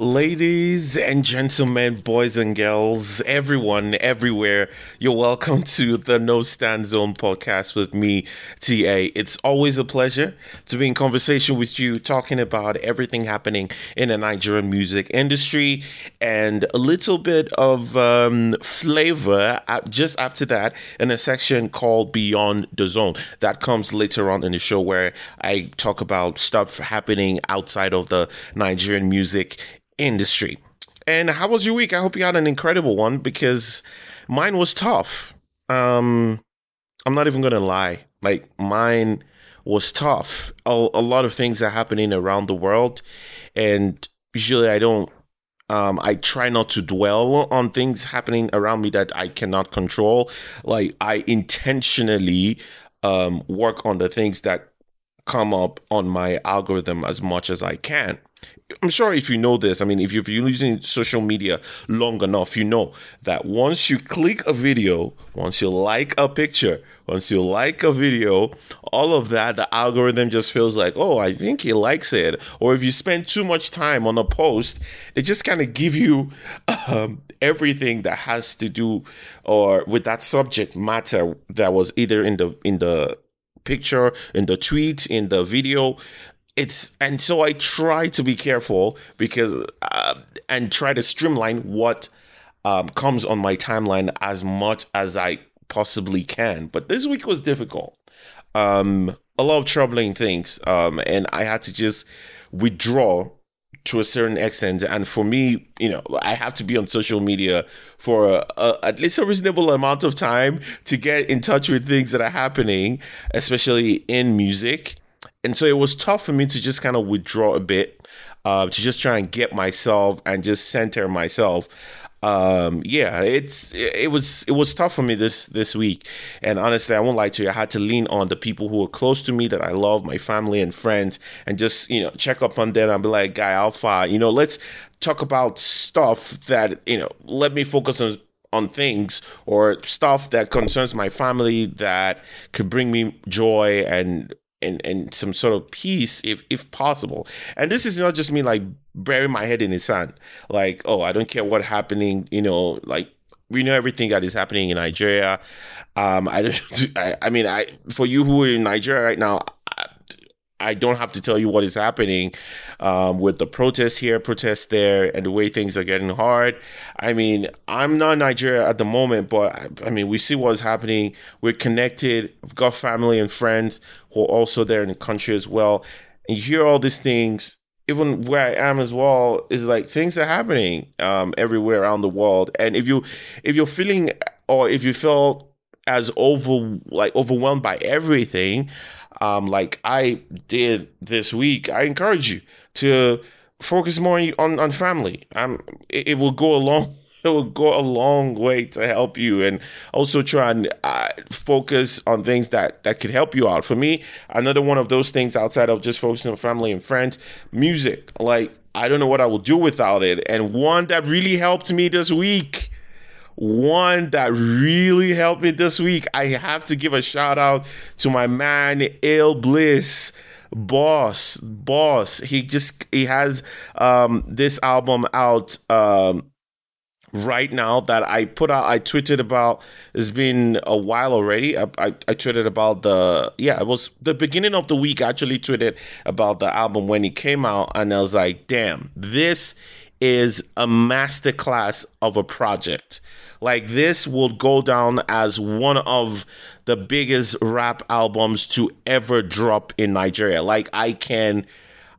Ladies and gentlemen, boys and girls, everyone, everywhere, you're welcome to the No Stand Zone podcast with me, TA. It's always a pleasure to be in conversation with you, talking about everything happening in the Nigerian music industry and a little bit of um, flavor just after that in a section called Beyond the Zone. That comes later on in the show where I talk about stuff happening outside of the Nigerian music industry. And how was your week? I hope you had an incredible one because mine was tough. Um, I'm not even gonna lie. Like mine was tough. A, a lot of things are happening around the world, and usually I don't. Um, I try not to dwell on things happening around me that I cannot control. Like I intentionally um, work on the things that come up on my algorithm as much as I can. I'm sure if you know this, I mean, if you're using social media long enough, you know that once you click a video, once you like a picture, once you like a video, all of that, the algorithm just feels like, oh, I think he likes it. Or if you spend too much time on a post, it just kind of give you um, everything that has to do or with that subject matter that was either in the in the picture, in the tweet, in the video it's and so I try to be careful because uh, and try to streamline what um, comes on my timeline as much as I possibly can. But this week was difficult. Um, a lot of troubling things, um, and I had to just withdraw to a certain extent. And for me, you know, I have to be on social media for a, a, at least a reasonable amount of time to get in touch with things that are happening, especially in music and so it was tough for me to just kind of withdraw a bit, uh, to just try and get myself and just center myself. Um, yeah, it's it was it was tough for me this this week, and honestly, I won't lie to you. I had to lean on the people who are close to me that I love, my family and friends, and just you know check up on them and be like, "Guy, Alpha, you know, let's talk about stuff that you know. Let me focus on." on things or stuff that concerns my family that could bring me joy and and and some sort of peace if if possible. And this is not just me like burying my head in the sand, like oh I don't care what happening, you know, like we know everything that is happening in Nigeria. Um, I don't. I, I mean, I for you who are in Nigeria right now, I don't have to tell you what is happening um, with the protests here, protests there, and the way things are getting hard. I mean, I'm not Nigeria at the moment, but I, I mean, we see what's happening. We're connected. I've got family and friends who are also there in the country as well. And you hear all these things, even where I am as well, is like things are happening um, everywhere around the world. And if you if you're feeling or if you feel as over like overwhelmed by everything, um, like I did this week, I encourage you to focus more on on family. Um, it, it will go a long it will go a long way to help you and also try and uh, focus on things that that could help you out. For me another one of those things outside of just focusing on family and friends music. Like i don't know what i will do without it. And one that really helped me this week one that really helped me this week. I have to give a shout out to my man, Ill Bliss boss boss he just he has um this album out um right now that I put out, I tweeted about. It's been a while already. I, I, I, tweeted about the yeah, it was the beginning of the week. I actually tweeted about the album when it came out, and I was like, damn, this is a masterclass of a project. Like this will go down as one of the biggest rap albums to ever drop in Nigeria. Like I can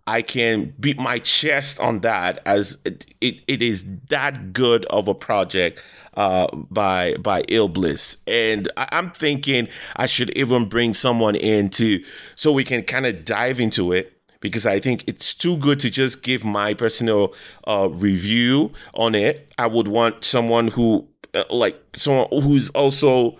I can beat my chest on that as it, it, it is that good of a project uh, by by Ill Bliss. And I, am thinking I should even bring someone in to so we can kind of dive into it because I think it's too good to just give my personal uh, review on it. I would want someone who uh, like someone who's also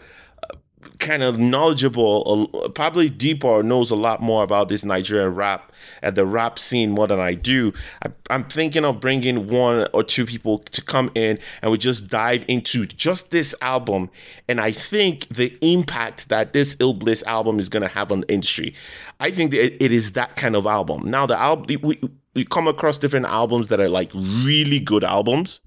kind of knowledgeable, uh, probably deeper, knows a lot more about this Nigerian rap and the rap scene more than I do. I, am thinking of bringing one or two people to come in and we just dive into just this album. And I think the impact that this Ill Bliss album is going to have on the industry, I think that it is that kind of album. Now, the album, we, we come across different albums that are like really good albums,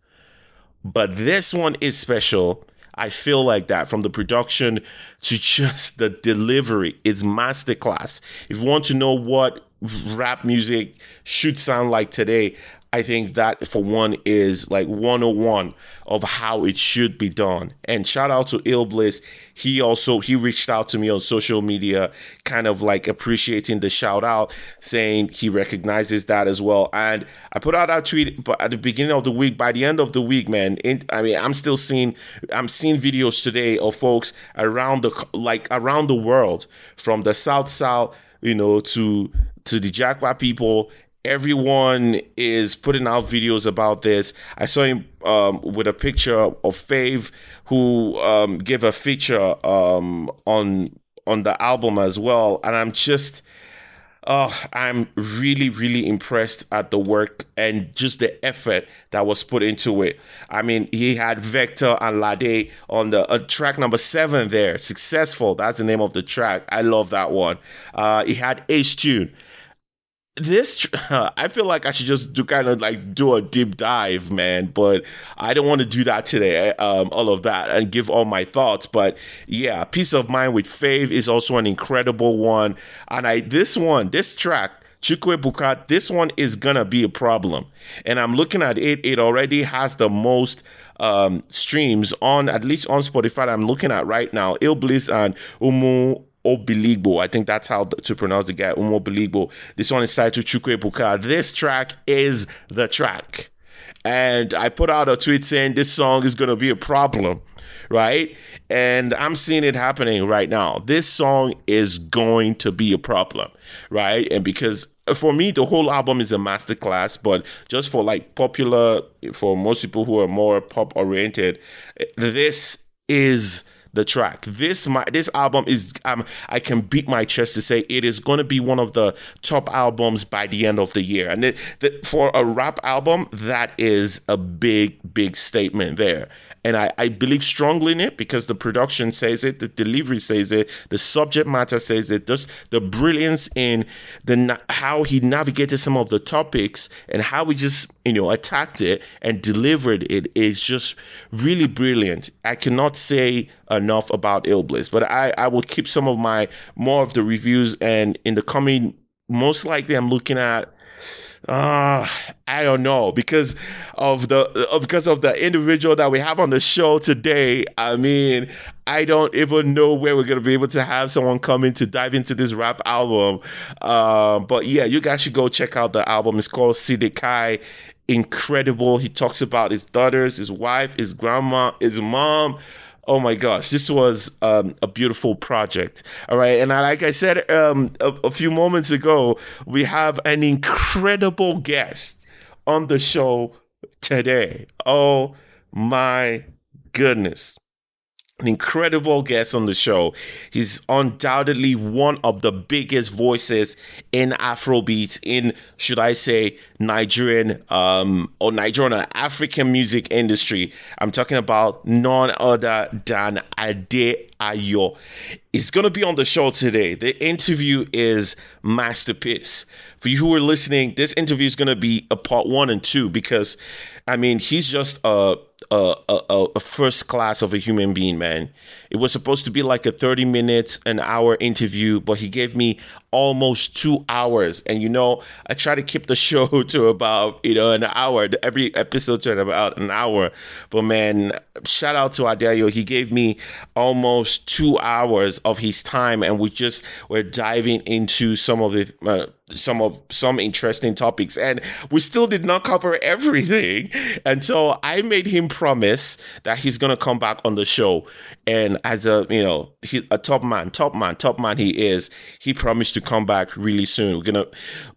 but this one is special I feel like that from the production to just the delivery. It's masterclass. If you want to know what rap music should sound like today, I think that for one is like 101 of how it should be done. And shout out to Ill Bliss. He also he reached out to me on social media, kind of like appreciating the shout out, saying he recognizes that as well. And I put out that tweet but at the beginning of the week. By the end of the week, man, I mean I'm still seeing I'm seeing videos today of folks around the like around the world from the South South, you know, to to the Jaqua people everyone is putting out videos about this. I saw him um, with a picture of Fave, who um, gave a feature um, on on the album as well, and I'm just. Oh, I'm really, really impressed at the work and just the effort that was put into it. I mean, he had Vector and Lade on the uh, track number seven there. Successful. That's the name of the track. I love that one. Uh, he had H Tune this i feel like i should just do kind of like do a deep dive man but i don't want to do that today um, all of that and give all my thoughts but yeah peace of mind with fave is also an incredible one and i this one this track Chukwuebuka, this one is gonna be a problem. And I'm looking at it, it already has the most um, streams on, at least on Spotify, I'm looking at right now. Ill Bliss and Umu Obiligbo. I think that's how to pronounce the guy, Umo Obiligbo. This one is titled Chukwuebuka. This track is the track. And I put out a tweet saying this song is going to be a problem, right? And I'm seeing it happening right now. This song is going to be a problem, right? And because for me, the whole album is a masterclass, but just for like popular, for most people who are more pop oriented, this is the track. This my this album is um I can beat my chest to say it is going to be one of the top albums by the end of the year. And it, the, for a rap album, that is a big big statement there. And I, I believe strongly in it because the production says it, the delivery says it, the subject matter says it. Just the brilliance in the how he navigated some of the topics and how he just you know attacked it and delivered it is just really brilliant. I cannot say enough about Ill Bliss, but I I will keep some of my more of the reviews and in the coming most likely I'm looking at uh, I don't know because of the uh, because of the individual that we have on the show today. I mean, I don't even know where we're gonna be able to have someone come in to dive into this rap album. Um, but yeah, you guys should go check out the album. It's called Sidikai. Incredible. He talks about his daughters, his wife, his grandma, his mom oh my gosh, this was um, a beautiful project. All right. And I, like I said um, a, a few moments ago, we have an incredible guest on the show today. Oh my goodness an incredible guest on the show. He's undoubtedly one of the biggest voices in Afrobeat, in should I say Nigerian um, or Nigerian African music industry. I'm talking about none other than Ade Ayo. He's going to be on the show today. The interview is masterpiece. For you who are listening, this interview is going to be a part one and two because, I mean, he's just a a, a, a, first class of a human being, man. It was supposed to be like a 30 minutes, an hour interview, but he gave me almost two hours. And you know, I try to keep the show to about, you know, an hour, every episode to about an hour. But man, shout out to Adeayo. He gave me almost two hours of his time, and we just were diving into some of the uh, some of some interesting topics and we still did not cover everything and so i made him promise that he's gonna come back on the show and as a you know he, a top man top man top man he is he promised to come back really soon we're gonna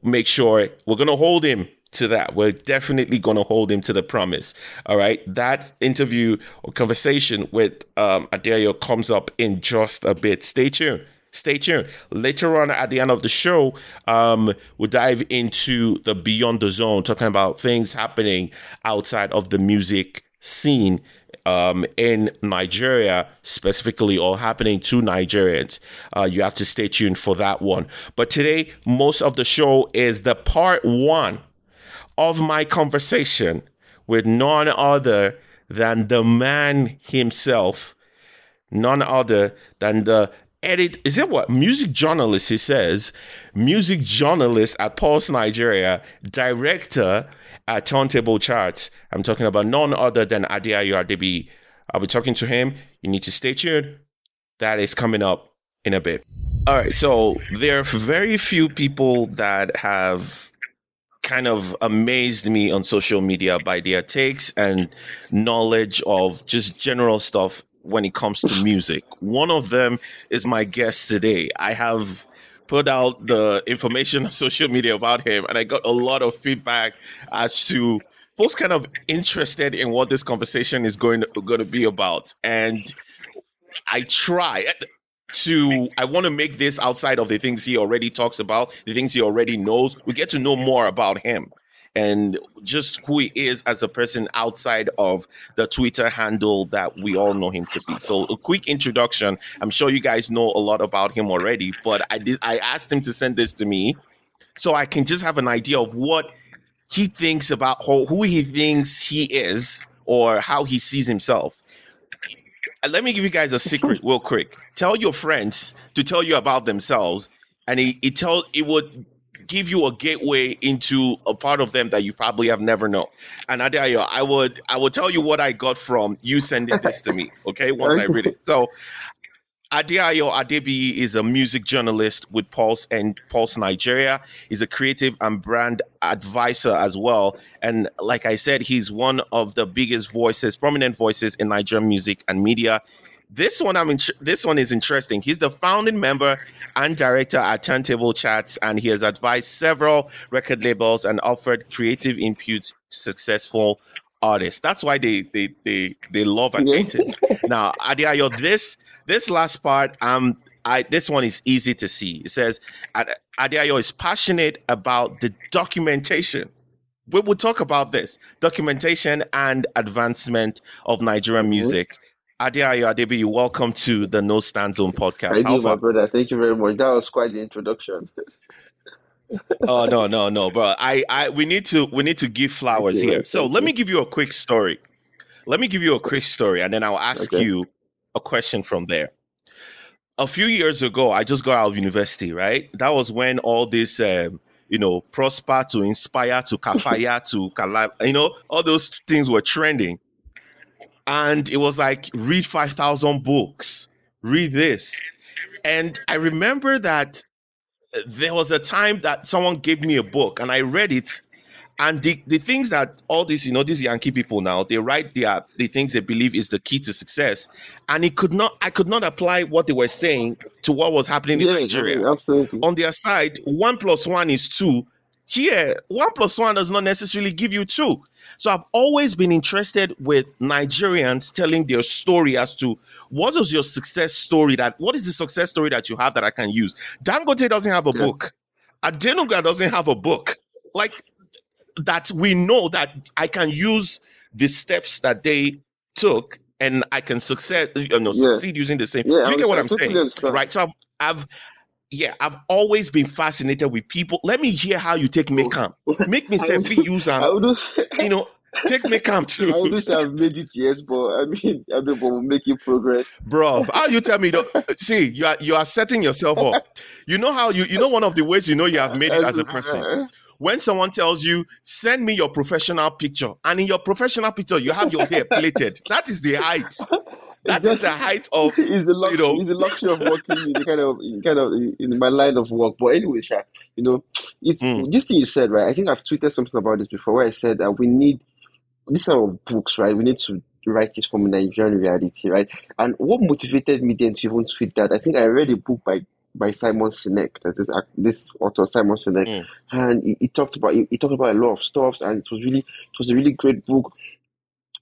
make sure we're gonna hold him to that. We're definitely going to hold him to the promise. All right. That interview or conversation with um, Adeayo comes up in just a bit. Stay tuned. Stay tuned. Later on at the end of the show, um, we'll dive into the Beyond the Zone, talking about things happening outside of the music scene um, in Nigeria specifically or happening to Nigerians. Uh, you have to stay tuned for that one. But today, most of the show is the part one of my conversation with none other than the man himself, none other than the edit is it what? Music journalist he says music journalist at pulse nigeria director at turntable charts. I'm talking about none other than adeayo adebiyi. I'll be talking to him. You need to stay tuned. That is coming up in a bit. All right so there are very few people that have kind of amazed me on social media by their takes and knowledge of just general stuff when it comes to music. One of them is my guest today. I have put out the information on social media about him, and I got a lot of feedback as to folks kind of interested in what this conversation is going to, going to be about. And I try to I want to make this outside of the things he already talks about, the things he already knows. We get to know more about him and just who he is as a person outside of the Twitter handle that we all know him to be. So a quick introduction. I'm sure you guys know a lot about him already, but I did I asked him to send this to me so I can just have an idea of what he thinks about who, who he thinks he is or how he sees himself. Let me give you guys a secret real quick. Tell your friends to tell you about themselves and it, it tell it would give you a gateway into a part of them that you probably have never known. And Adeayo, I would I would tell you what I got from you sending this to me. Okay, once I read it. So Adeayo Adebiyi is a music journalist with Pulse and Pulse Nigeria. He's a creative and brand advisor as well. And like I said, he's one of the biggest voices, prominent voices in Nigerian music and media. This one, I'm in, this one is interesting. He's the founding member and director at Turntable Charts, and he has advised several record labels and offered creative input to successful artists. That's why they they they they love and hate it. now, Adeayo, this this last part, um, I this one is easy to see. It says Adeayo is passionate about the documentation we will talk about this documentation and advancement of Nigerian mm-hmm. Music. Adeayo Adebiyi, welcome to the No Stand Zone podcast. Thank you, my brother. Thank you very much. That was quite the introduction. oh no, no, no, bro. I, I, we need to, we need to give flowers okay, here. So let me give you a quick story. Let me give you a quick story, and then I'll ask okay. you a question from there. A few years ago, I just got out of university. Right, that was when all this, um, you know, prosper to inspire to kafaya to kalab, you know, all those things were trending and it was like read 5000 books. Read this. And i remember that uh, there was a time that someone gave me a book and i read it. And the, the things that all these you know these yankee people now they write their the things they believe is the key to success. And it could not i could not apply what they were saying to what was happening in nigeria. absolutely. on their side one plus one is two here one plus one does not necessarily give you two so I've always been interested with Nigerians telling their story as to what is your success story that what is the success story that you have that I can use. Dangote doesn't have a yeah. book. Adenuga doesn't have a book. Like that we know that I can use the steps that they took and I can succeed, you know, yeah. succeed using the same. Yeah, Do you get what I'm saying? Right. So I've, I've yeah, I've always been fascinated with people. Let me hear how you take me camp. Make me self use and you know take me camp too. I wouldn't say I've made it yet, but I mean, I've been making progress. Bro, how you tell me? though? see, you are you are setting yourself up. You know how you you know one of the ways you know you have made it as a person. Uh-huh. When someone tells you, send me your professional picture, and in your professional picture, you have your hair plaited. That is the height. That is the height of is the luxury, you know. is the luxury of working in the kind of in kind of in my line of work. But anyway, Sha, you know, it's mm. this thing you said, right? I think I've tweeted something about this before where I said that we need this kind of books, right? We need to write this from a Nigerian reality, right? And what motivated me then to even tweet that? I think I read a book by by Simon Sinek, that is this author Simon Sinek, Mm. and he, he talked about he, he talked about a lot of stuff, and it was really it was a really great book.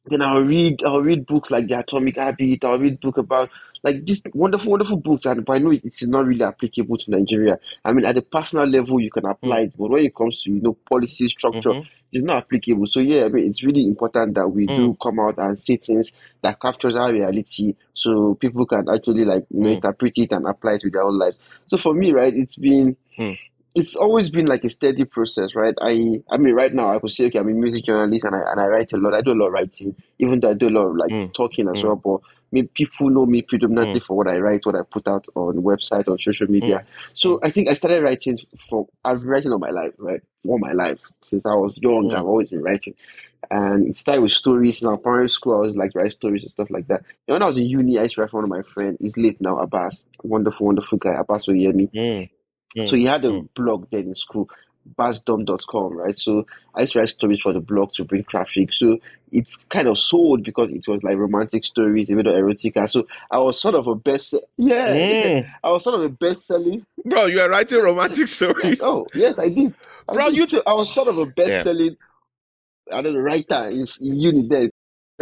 Then I'll read I'll read books like The Atomic Habit. I'll read book about like these wonderful wonderful books, and but I know it, it's not really applicable to Nigeria. I mean, at the personal level, you can apply it, but when it comes to you know policy structure, Mhm. it's not applicable. So yeah, I mean, it's really important that we Mm. do come out and say things that captures our reality, so people can actually like you know Mm. interpret it and apply it to their own lives. So for me, right, it's been Mm. It's always been like a steady process, right? I I mean, right now I could say, okay, I'm a music journalist and I and I write a lot. I do a lot of writing, even though I do a lot of like Mm. talking as Mm. well. But mean, people know me predominantly Mm. for what I write, what I put out on website, on social media. So I think I started writing for I've been writing all my life, right? All my life since I was young, Mm. I've always been writing. And it started with stories. In our primary school, I was like write stories and stuff like that. And when I was in uni, I used to write for one of my friends. He's late now, Abbas. Wonderful, wonderful guy, Abbas Oyemi. Mm. So he had a Mm. blog then in school, basdom.com, right? So I used to write stories for the blog to bring traffic. So it's kind of sold because it was like romantic stories, even though erotica. So I was sort of a best, yeah, yeah. Mm. I was sort of a best selling. Bro, you are writing romantic stories. Oh, yes, I did. I Bro, did. you- So I was sort of a best selling, I don't know, writer in, in uni there.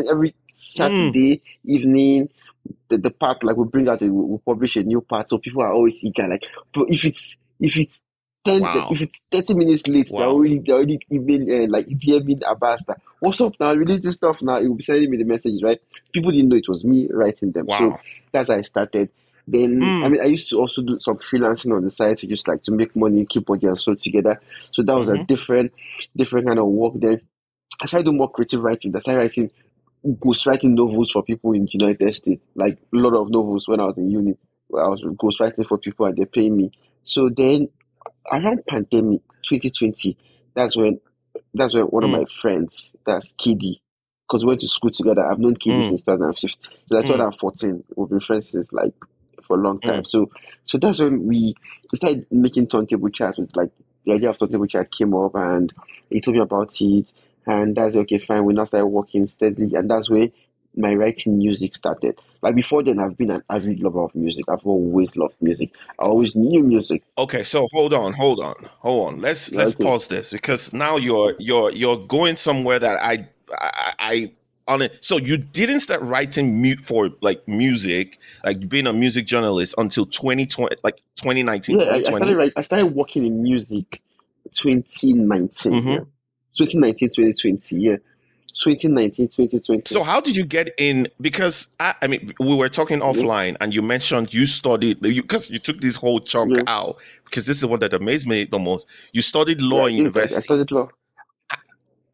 Every Saturday evening, the, the part like we bring out a, we we publish a new part, so people are always eager. Like, but if it's if it's ten, Wow. if it's thirty minutes late, they're Wow. already they already email uh, like DMing Abbas that what's up now? Release this stuff now. He will be sending me the messages, right? People didn't know it was me writing them, so that's how I started. Then Mm. I mean, I used to also do some freelancing on the side to just like to make money, keep body and soul together. So that was a Mhm. different, different kind of work. Then I started doing more creative writing. I started writing ghostwriting novels for people in the United States, like a lot of novels when I was in uni. I was ghostwriting for people and they pay me. So then around pandemic 2020, that's when that's when one of Mm. my friends, that's Kiddy, because we went to school together. I've known Kiddy Mm. since 2015. So that's Mm. 2014. We've been friends since like for a long time. Mm. So so that's when we started making turntable charts with like the idea of turntable chart came up and he told me about it and that's okay fine we now started working steadily and that's where my writing music started like before then i've been an avid lover of music i've always loved music i always knew music Okay, so hold on, hold on, hold on. Let's let's Okay. pause this because now you're you're you're going somewhere that I I, I on it. So you didn't start writing mute for like music, like being a music journalist until 2020, like 2019, yeah I, I started write, i started working in music 2019 Mhm. yeah 2019 2020 yeah 2019 2020 So how did you get in? Because I, I mean, we were talking mm-hmm. offline, and you mentioned you studied because you, took this whole chunk Yeah. out. Because this is the one that amazed me the most. You studied law in Yeah, I did. I university. studied law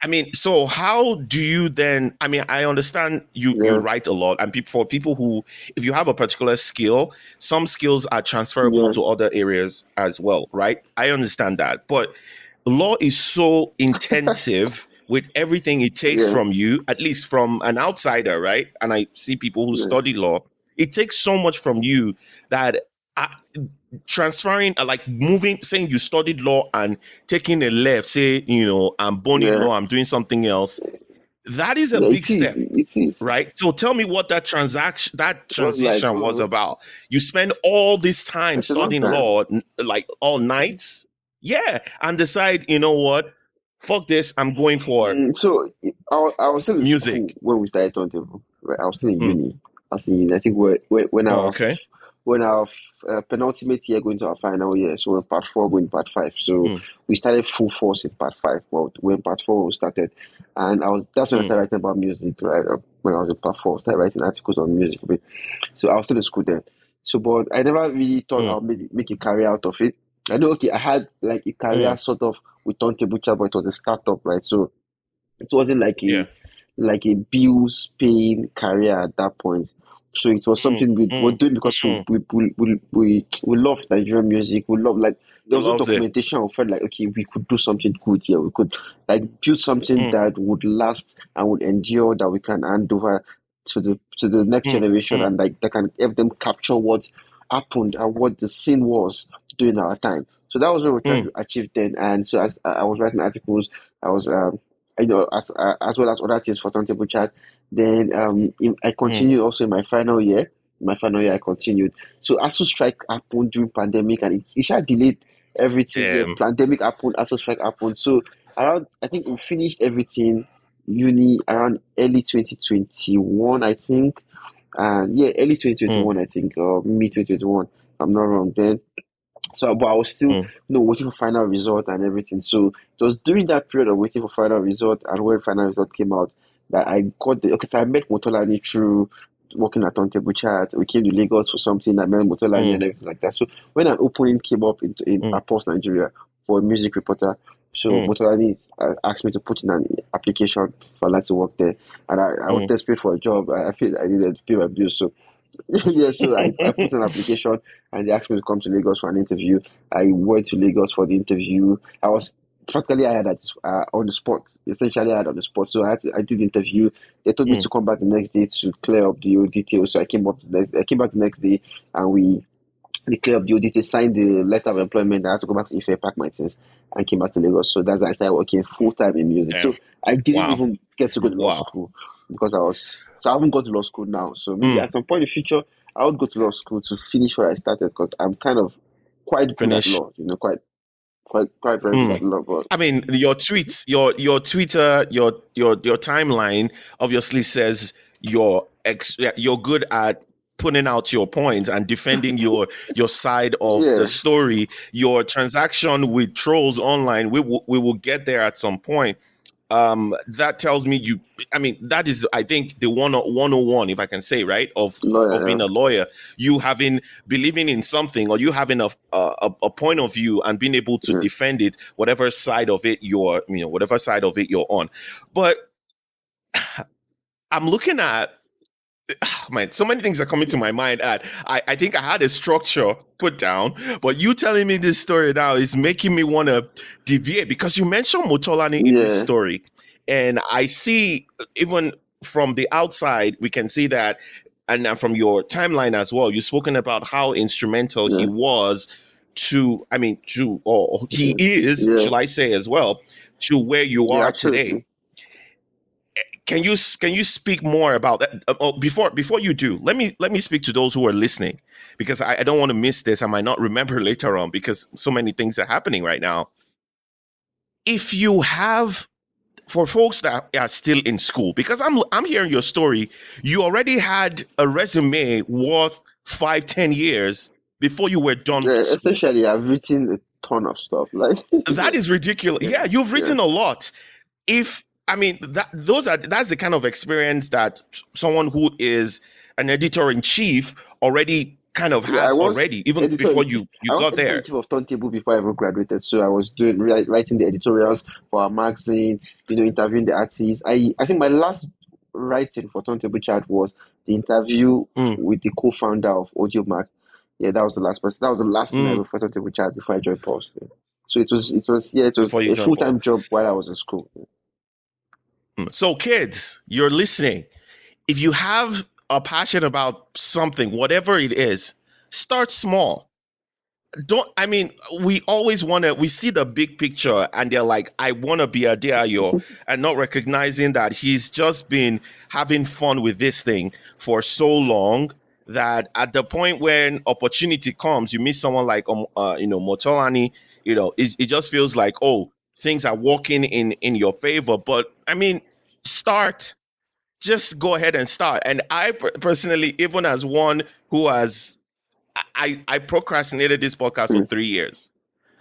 I mean, so how do you then? I mean, I understand you you write a lot, and people for people who, if you have a particular skill, some skills are transferable Yeah. to other areas as well, right? I understand that, but law is so intensive with everything it takes Yeah. from you, at least from an outsider, right? And I see people who Yeah. study law. It takes so much from you that uh, transferring, uh, like moving, saying you studied law and taking a left, say, you know, I'm boning Yeah. law, I'm doing something else. That is a Yeah, big step, is right? So tell me what that transaction, that was like, transition was about. You spend all this time It's a long studying time. law, like all nights, yeah, and decide, you know what, fuck this, I'm going for Mm, so I, I was still in Music. when we started turntable. Right? I was still in Mm. uni. I was in. I think when when, when Oh, okay. when our uh, penultimate year going to our final year, so we're part four going part five. So Mm. we started full force in part five. Well, when part four we started, and I was that's when I Mm. started writing about music. Right uh, when I was in part four, I started writing articles on music. a bit. So I was still in school then. So, but I never really thought Mm. I'll make make a career out of it. I know, okay, I had like a career Mm. sort of with turntable chart, but it was a startup, right? So it wasn't like a Yeah. like a bills paying career at that point. So it was Mm, something we mm, were doing because mm. we, we, we, we, we love Nigerian music. We love like there was no Loved it. documentation. We felt like okay, we could do something good here. We could like build something Mm. that would last and would endure that we can hand over to the to the next Mm, generation mm. and like that can help them capture what happened and what the scene was during our time. So that was what we were trying Mm. to achieve then. And so as I was writing articles, I was um you know as uh, as well as other things for turntable chart. Then um I continued also in my final year my final year, I continued. So ASUU strike happened during pandemic, and it, it shall delayed everything. The pandemic happened, ASUU strike happened. So around, I think we finished everything uni around early 2021, I think. And yeah, early 2021, mm. I think, or mid 2021. I'm not wrong. Then so, but I was still, mm. you know, waiting for final result and everything. So it was during that period of waiting for final result and when final result came out that I got the okay. So I met Motolani through working at Turntable Chart. We came to Lagos for something. I met Motolani mm. and everything like that. So when an opening came up in, in mm. Pulse Nigeria for a music reporter, so mm. Motolani uh, asked me to put in an application for like to work there, and I, I was mm. desperate for a job. I, I feel I needed to pay my bills, so yeah, so I, I put an application and they asked me to come to Lagos for an interview. I went to Lagos for the interview. I was practically I had at, uh, on the spot. Essentially, I had on the spot. So I had to, I did the interview. They told mm. me to come back the next day to clear up the details. So I came up the next, I came back the next day and we they clear up the details, signed the letter of employment. I had to go back to Ife, pack my things, and came back to Lagos. So that's I started working full time in music. So I didn't wow. even get to go to law wow. school because I was so I haven't gone to law school now. So maybe mm. at some point in the future, I would go to law school to finish where I started because I'm kind of quite finish. good at law. You know, quite quite quite very mm. good at law. But I mean, your tweets, your your Twitter, your your your timeline obviously says you're ex, you're good at putting out your points and defending your your side of yeah. the story your transaction with trolls online we will, we will get there at some point um, that tells me you i mean that is i think the one 101 if i can say right of, lawyer, of being yeah. a lawyer you having believing in something or you having a a, a point of view and being able to yeah. defend it whatever side of it you're you know whatever side of it you're on but i'm looking at man, so many things are coming to my mind. And I, I think I had a structure put down, but you telling me this story now is making me want to deviate because you mentioned Motolani in this story. And I see, even from the outside, we can see that, and from your timeline as well, you've spoken about how instrumental yeah. he was to, I mean, to, or he is, yeah. shall I say as well, to where you are today can you can you speak more about that? Uh, oh, before before you do, let me let me speak to those who are listening because I, I don't want to miss this. I might not remember later on because so many things are happening right now. If you have for folks that are still in school, because I'm I'm hearing your story, you already had a resume worth five, ten years before you were done. Yeah, essentially, I've written a ton of stuff. Like that is ridiculous. Yeah, you've written yeah. a lot. If I mean, that those are that's the kind of experience that someone who is an editor in chief already kind of has already, even before you you I got there. Editor of Turntable before I ever graduated, so I was doing writing the editorials for our magazine, you know, interviewing the artists. I I think my last writing for Turntable Chart was the interview mm. with the co-founder of Audiomack. Yeah, that was the last person. That was the last mm. thing I hmm. for Turntable Chart before I joined Pulse. So it was it was yeah it was a full time job while I was in school. So, kids, you're listening. If you have a passion about something, whatever it is, start small. Don't, I mean, we always want to, we see the big picture and they're like, I want to be Adeayo and not recognizing that he's just been having fun with this thing for so long that at the point when opportunity comes, you meet someone like, um, uh, you know, Motolani, you know, it, it just feels like, oh, things are working in in your favor. But I mean, start just go ahead and start. And i personally even as one who has i i procrastinated this podcast for mm. three years.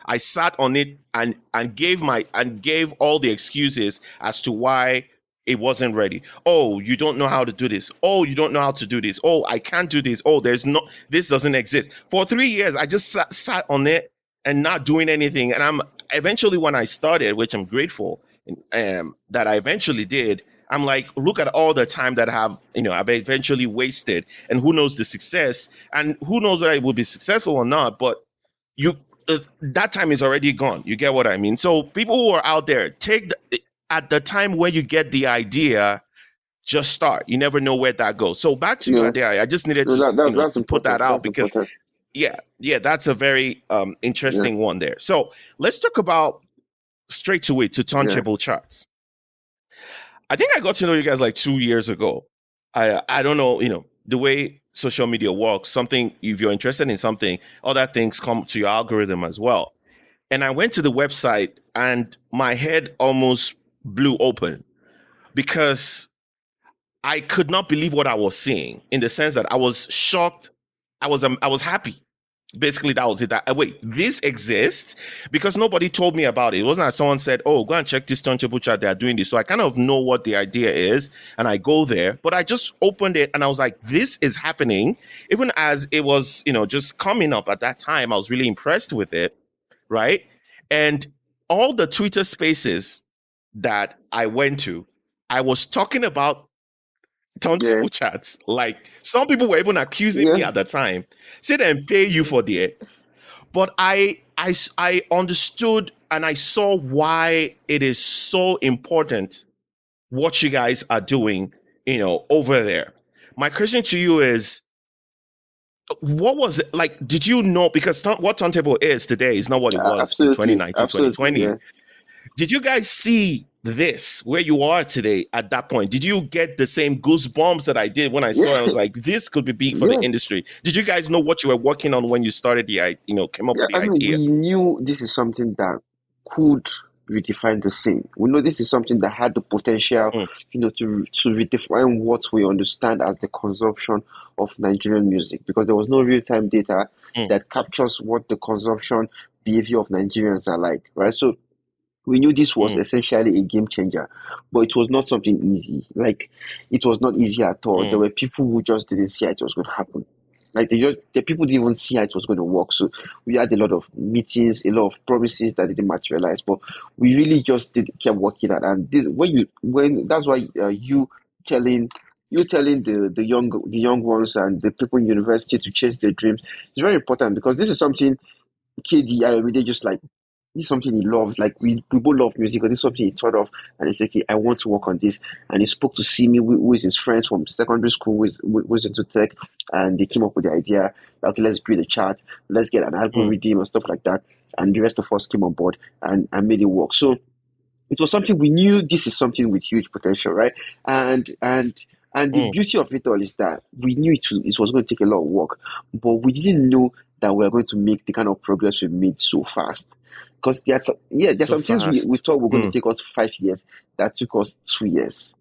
I sat on it and and gave my and gave all the excuses as to why it wasn't ready. Oh you don't know how to do this. Oh you don't know how to do this. Oh i can't do this. Oh there's no this doesn't exist. For three years i just sat, sat on it and not doing anything. And i'm eventually when i started which i'm grateful um, that I eventually did, I'm like, look at all the time that I have, you know, I've eventually wasted, and who knows the success, and who knows whether it will be successful or not. But you, uh, that time is already gone. You get what I mean? So people who are out there, take the, at the time when you get the idea, just start. You never know where that goes. So back to yeah. your idea, I just needed to, that, that, you know, to put that out because, important. yeah, yeah, that's a very um, interesting yeah. one there. So let's talk about straight it to Turntable yeah. Charts. I think I got to know you guys like two years ago. I I don't know, you know, the way social media works. Something, if you're interested in something, other things come to your algorithm as well. And I went to the website and my head almost blew open because I could not believe what I was seeing in the sense that I was shocked. I was um, I was happy basically that was it. That uh, wait this exists? Because nobody told me about it. It wasn't that someone said oh go and check this turntable chart they're doing this. So i kind of know what the idea is and i go there. But i just opened it and i was like this is happening. Even as it was you know just coming up at that time i was really impressed with it right? And all the twitter spaces that i went to i was talking about turntable yeah. chats. Like some people were even accusing yeah. me at the time. Say they pay you for the But I I I understood and I saw why it is so important what you guys are doing, you know, over there. My question to you is what was it like? Did you know? Because t- what turntable is today is not what it was Absolutely. in 2019, Absolutely. 2020. Yeah. Did you guys see this where you are today at that point did you get the same goosebumps that i did when i saw yeah. it i was like this could be big for yeah. the industry did you guys know what you were working on when you started the I you know came up yeah, with the I idea mean, we knew this is something that could redefine the scene we know this is something that had the potential mm. you know to to redefine what we understand as the consumption of nigerian music because there was no real-time data mm. that captures what the consumption behavior of nigerians are like right so we knew this was mm. essentially a game changer, but it was not something easy. Like it was not easy at all. Mm. There were people who just didn't see how it was going to happen. Like they just the people didn't even see how it was going to work. So we had a lot of meetings, a lot of promises that didn't materialize. But we really just did kept working at. And this when you when that's why uh, you telling you telling the the young the young ones and the people in university to chase their dreams is very important because this is something KD I mean, they just like this is something he loved. Like we, we both love music, but this is something he thought of, and he said, "Okay, I want to work on this." And he spoke to Simi, who is his friends from secondary school, who is, who is into tech, and they came up with the idea. Okay, let's build a chart, let's get an album mm. redeem and stuff like that. And the rest of us came on board and, and made it work. So it was something we knew. This is something with huge potential, right? And and and the mm. beauty of it all is that we knew it, it was going to take a lot of work, but we didn't know that we were going to make the kind of progress we made so fast. Because there's yeah, there's so some fast. things we, we thought were going mm. to take us five years that took us two years.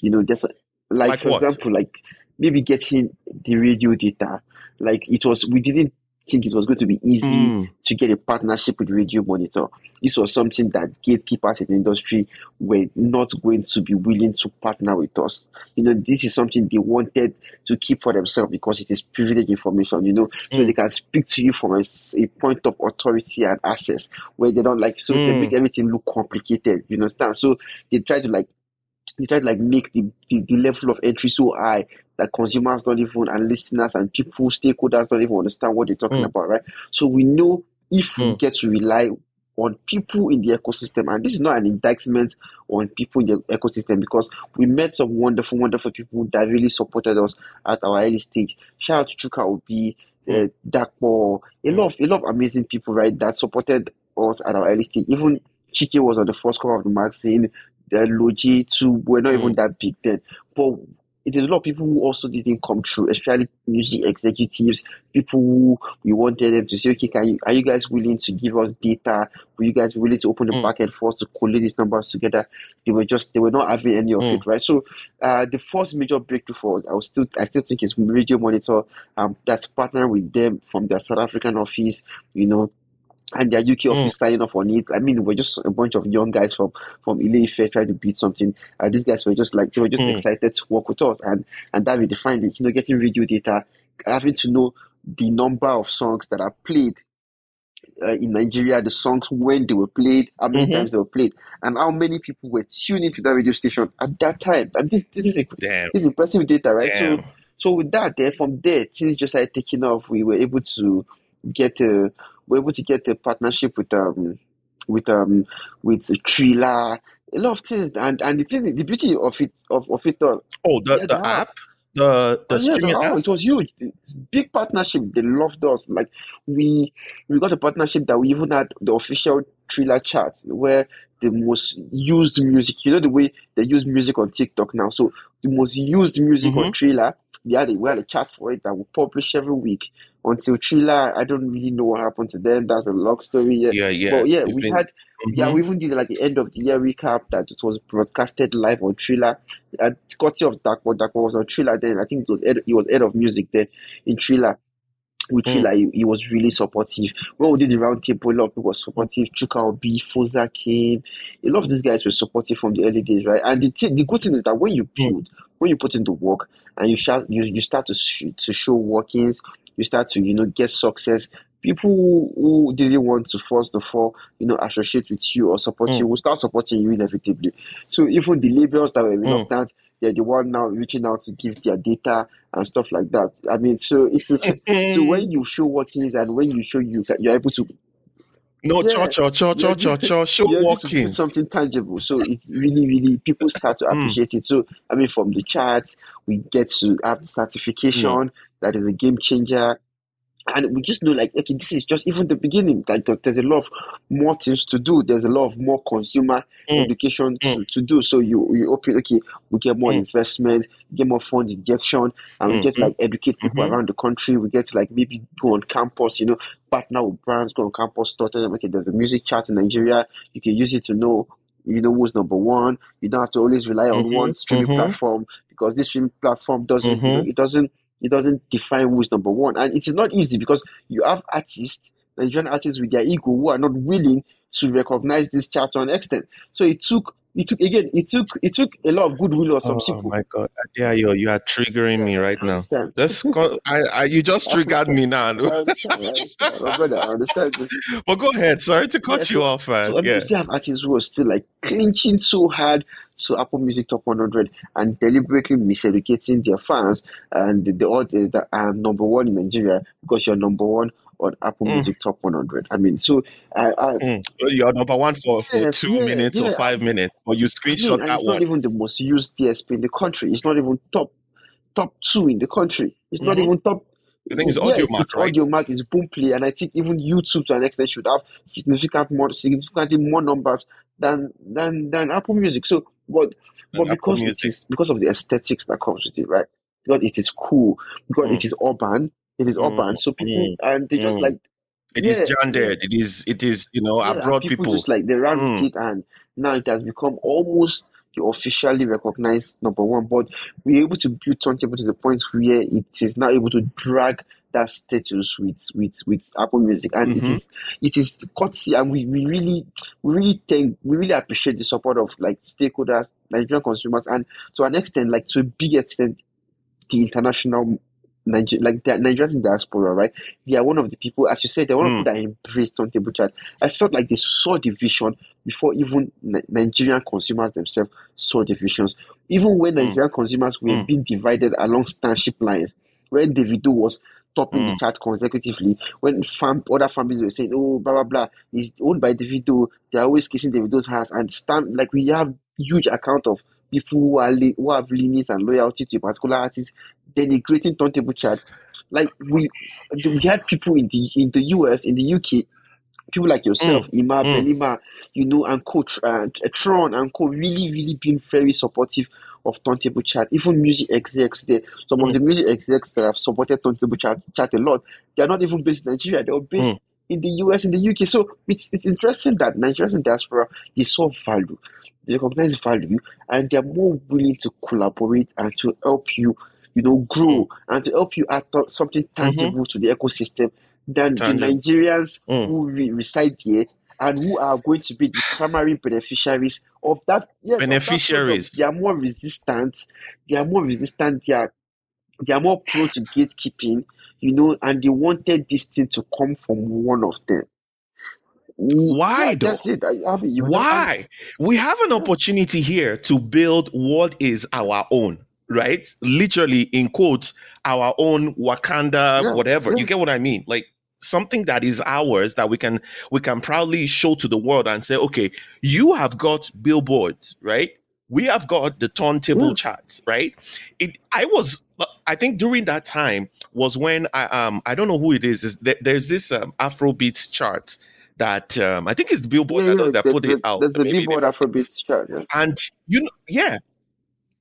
You know, there's like, like for what? example, like maybe getting the radio data. Like it was we didn't think it was going to be easy mm. to get a partnership with Radio Monitor. This was something that gatekeepers in the industry were not going to be willing to partner with us. You know, this is something they wanted to keep for themselves because it is privileged information, you know, mm. so they can speak to you from a, a, point of authority and access where they don't like, so mm. they make everything look complicated, you understand? So they try to like they try to like make the, the, the level of entry so high that consumers don't even and listeners and people stakeholders don't even understand what they're talking mm. about, right? So we know if mm. we get to rely on people in the ecosystem, and this is not an indictment on people in the ecosystem because we met some wonderful, wonderful people that really supported us at our early stage. Shout out to Chuka Obi, uh, mm. Dakpo, a lot of a lot of amazing people, right, that supported us at our early stage. Even Chike was on the first cover of the magazine. The Logi too were not even mm. that big then, but there's a lot of people who also didn't come through, especially music executives, people who we wanted them to say, okay, can you, are you guys willing to give us data? Were you guys willing to open the mm. for us to collate these numbers together? They were just, they were not having any of mm. it, right? So, uh, the first major breakthrough for us, I was still, I still think is Radio Monitor, um, that's partnering with them from their South African office, you know, and their UK mm. office signing off on it. I mean, we're just a bunch of young guys from from Ile trying to beat something. Uh, these guys were just like they were just mm. excited to work with us, and and that we defined it. You know, getting radio data, having to know the number of songs that are played uh, in Nigeria, the songs when they were played, how many mm-hmm. times they were played, and how many people were tuning to that radio station at that time. And this this is a, this is impressive data, right? Damn. So so with that, there from there, things just started taking off. We were able to get a we're able to get a partnership with um with um with Triller, a lot of things, and and the thing, the beauty of it of, of it all. Oh, the, yeah, the, the app. The the oh, yeah, the, oh, it was huge, big partnership. They loved us. Like we we got a partnership that we even had the official Triller chart where the most used music. You know the way they use music on TikTok now. So the most used music mm-hmm. on Triller we had a, we had a chat for it that we publish every week until Triller. I don't really know what happened to them. That's a long story. Yeah, Yeah, yeah. but yeah, It's we been- had yeah, Mhm. we even did like the end of the year recap that it was broadcasted live on Triller. And courtesy of Dakwa, Dakwa was on Triller then. I think it was head, he was head of music then in Triller. With Mm. Triller, he, he was really supportive. When we did the round table, a lot of people were supportive. Chuka Obi, Foza came. A lot of these guys were supportive from the early days, right? And the thing, the good thing is that when you build, when you put in the work, and you start you, you start to sh- to show workings, you start to you know get success. People who, didn't want to first of all you know associate with you or support Mm. you will start supporting you inevitably. So even the labels that were reluctant, they're the one now reaching out to give their data and stuff like that. I mean, so it is so when you show workings and when you show you can, you're able to No, Yeah. cho cho cho cho cho cho show you're able to put walkings. something tangible. So it's really, really people start to Mm. appreciate it. So I mean, from the charts, we get to have the certification Mm. That is a game changer. And we just know, like, okay, this is just even the beginning. Like, there's- there's a lot of more things to do. There's a lot of more consumer Mm. education to, Mm. to do. So you you open, okay, we get more Mm. investment, get more fund injection, and we get Mhm. like educate people Mhm. around the country. We get like maybe go on campus, you know, partner with brands, go on campus, start them, okay, there's a music chart in Nigeria. You can use it to know, you know, who's number one. You don't have to always rely on Mhm. one streaming Mhm. platform because this streaming platform doesn't, you know, Mhm. it doesn't it doesn't define who is number one. And it is not easy because you have artists, Nigerian artists with their ego who are not willing to recognize this chart on extent. So it took it took again, it took it took a lot of goodwill of some Oh people. my god, Adeayo, you are triggering me right I now. Let's. I, I, you just triggered me now. I understand, I understand. Brother, I understand. but go ahead. Sorry to cut Yeah, you so- off, man. So I mean, yeah. you still have artists who are still like clinching so hard to Apple Music Top 100 and deliberately miseducating their fans and the, the audience that I'm number one in Nigeria because you're number one on Apple Mm. Music Top 100. I mean, so I, I, Mm. You're number one for, for Yeah, two yeah, minutes or five minutes, but you I screenshot mean, and that it's not even the most used DSP in the country. It's not even top top two in the country. It's not Mhm. even top. I think it's yes, Audiomack, it's right? Audiomack, it's Boomplay, and I think even YouTube to an extent should have significant more, significantly more numbers than than than Apple Music. So, but but Apple because it Music. is because of the aesthetics that comes with it, right? Because it is cool, because Mm. it is urban, it is Mm, urban. So people and they just mm. like It is yeah, gendered. It is. It is. You know, yeah, abroad people, people. just like they ran Mm. with it, and now it has become almost the officially recognized number one. But we're able to build turntable to the point where it is now able to drag that status with with with Apple Music, and it Mhm. is it is courtesy, and we, we really we really thank we really appreciate the support of like stakeholders, Nigerian consumers, and to an extent, like to a big extent, the international. Niger- like the Nigerians in diaspora, right? They are one of the people, as you said, they're one of the people that embraced turntable chart. I felt like they saw the vision before even Ni- Nigerian consumers themselves saw the visions. Even when Mm. Nigerian consumers were Mm. being divided along starship lines, when Davido was topping the Mm. chart consecutively, when fam- other families were saying, "Oh, blah blah blah," is owned by Davido, they're always kissing Davido's hands and stand like we have huge account of people who are li- who have leanings and loyalty to a particular artist denigrating turntable chart. Like we we had people in the in the US, in the UK, people like yourself, Ima, mm. Benima, you know, and Coach and uh, Tron and Co. Really, really been very supportive of Turntable Chart. Even music execs, there, some of Mm. the music execs that have supported Turntable Chart, chat a lot, they are not even based in Nigeria. They are based Mm. in the US, in the UK. So it's it's interesting that Nigerians in diaspora they saw value, they recognize value, and they are more willing to collaborate and to help you, you know, grow and to help you add th- something tangible to the ecosystem than the Nigerians Mm. who re- reside here and who are going to be the primary beneficiaries of that. Yes, of that Beneficiaries. They are more resistant. They are more resistant. They are they are more prone to gatekeeping, you know, and they wanted this thing to come from one of them. Why Yeah, though? that's it. I, I mean, you and- Why? We have an opportunity here to build what is our own, right? Literally, in quotes, our own Wakanda, Yeah, whatever. yeah. You get what I mean? Like something that is ours that we can we can proudly show to the world and say, okay, you have got billboards, right? We have got the turntable Yeah. charts, right? It I was I think during that time was when I um I don't know who it is. Is there, there's this um Afrobeat chart that um I think it's the Billboard yeah, that yeah, does that the- put the- it out. There's the Billboard Afrobeats chart. Yeah. and you know, yeah.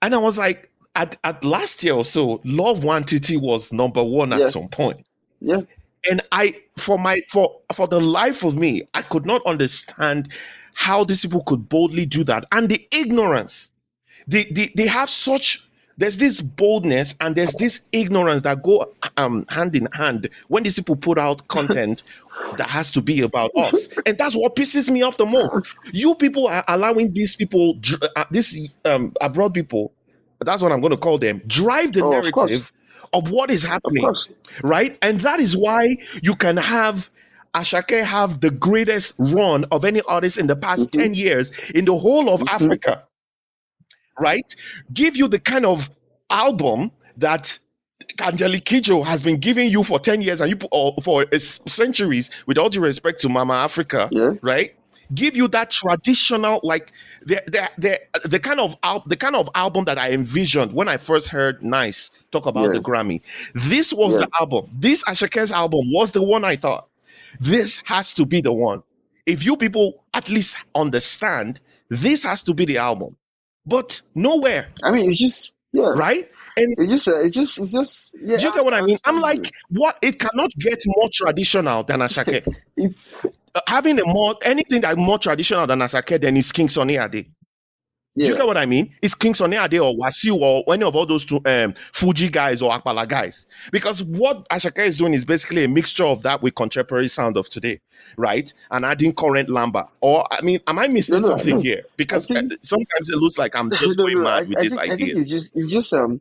And I was like, at, at last year or so, Love Nwantiti was number one at some point. Yeah. And I for my for for the life of me, I could not understand how these people could boldly do that. And the ignorance. They they, they have such there's this boldness and there's this ignorance that go um hand in hand when these people put out content that has to be about us and that's what pisses me off the most you people are allowing these people uh, this um abroad people that's what i'm going to call them drive the Oh, narrative of what is happening right? And that is why you can have Asake have the greatest run of any artist in the past Mhm. 10 years in the whole of Mhm. Africa, right? Give you the kind of album that Angelique Kidjo has been giving you for 10 years and you for uh, centuries, with all due respect to Mama Africa, Yeah. right? Give you that traditional, like the the the, the kind of al- the kind of album that I envisioned when I first heard Nice talk about Yeah. the Grammy. This was Yeah. the album. This Asake's album was the one I thought. This has to be the one. If you people at least understand, this has to be the album. But nowhere, I mean, it's just yeah. right? And It's just uh, it's just it's just yeah. do you get what I mean? I'm like, what? It cannot get more traditional than Asake. it's Uh, having a more anything that more traditional than Asake, then is King Sonny Ade. Do you get what I mean? It's King Sonny Ade or Wasiu or any of all those two um, Fuji guys or Apala guys. Because what Asake is doing is basically a mixture of that with contemporary sound of today, right? And adding current lamba. Or I mean, am I missing No, no, something no. here? Because think- uh, sometimes it looks like I'm just going mad I, with I this think, I think idea. it's just it's just um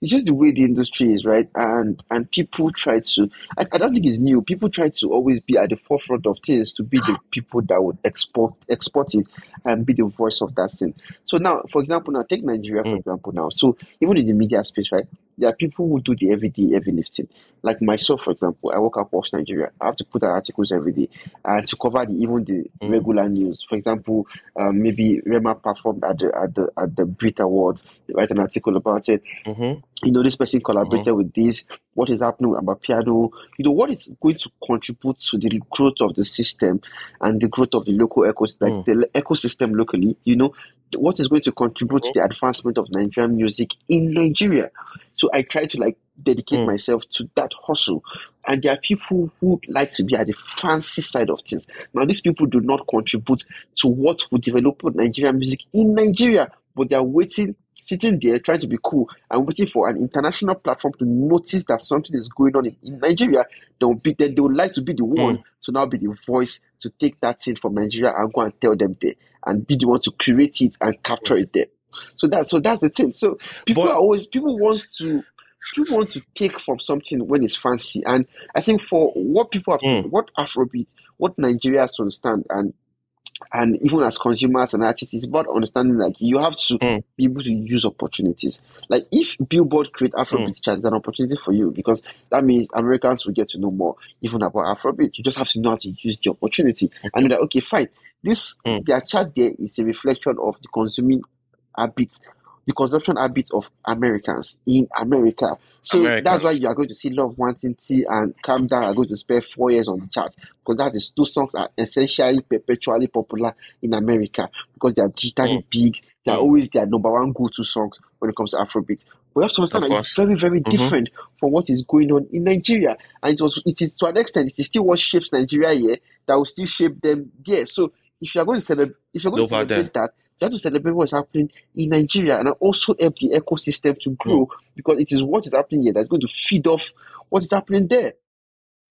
it's just the way the industry is, right? And and people try to I, I don't think it's new. People try to always be at the forefront of things to be the people that would export export it and be the voice of that thing. So now, for example, now take Nigeria for Mm. example now. So even in the media space, right? There are people who do the everyday heavy lifting. Like myself, for example, I work at Pulse Nigeria. I have to put out articles every day and to cover the even the Mm. regular news. For example, um, maybe Rema performed at the at the at the Brit Awards, write an article about it. Mhm. You know, this person collaborated with this. What is happening about piano? You know, what is going to contribute to the growth of the system and the growth of the local ecosystem, like Mm. the ecosystem locally? You know, what is going to contribute to the advancement of Nigerian music in Nigeria? So I try to like dedicate Mm. myself to that hustle. And there are people who like to be at the fancy side of things. Now, these people do not contribute to what will develop Nigerian music in Nigeria, but they are waiting, sitting there, trying to be cool and waiting for an international platform to notice that something is going on in, in Nigeria. They will be, then they would like to be the one to now be the voice to take that thing from Nigeria and go and tell them there and be the one to curate it and capture it there. So that so that's the thing. So people But- are always people want to people want to take from something when it's fancy. And I think for what people have to, Mm. what Afrobeat, what Nigeria has to understand and and even as consumers and artists, it's about understanding that you have to Mm. be able to use opportunities. Like if Billboard create Afrobeat chart, it's an opportunity for you because that means Americans will get to know more even about Afrobeat. You just have to know how to use the opportunity. And you're like, okay, fine. This Mm. their chart there is a reflection of the consuming habits, the consumption habits of Americans in America. So that's why you are going to see Love Nwantiti and Calm Down are going to spend four years on the chart because that is two songs are essentially perpetually popular in America because they are digitally big. They are Mm. always their number one go-to songs when it comes to Afrobeat. But you have to understand that it's very, very Mhm. different from what is going on in Nigeria. And it was it is to an extent, it is still what shapes Nigeria here that will still shape them there. So if you are going to celebrate if you're going to Over celebrate that, you have to celebrate what's happening in Nigeria and also help the ecosystem to grow Mm. because it is what is happening here that's going to feed off what is happening there.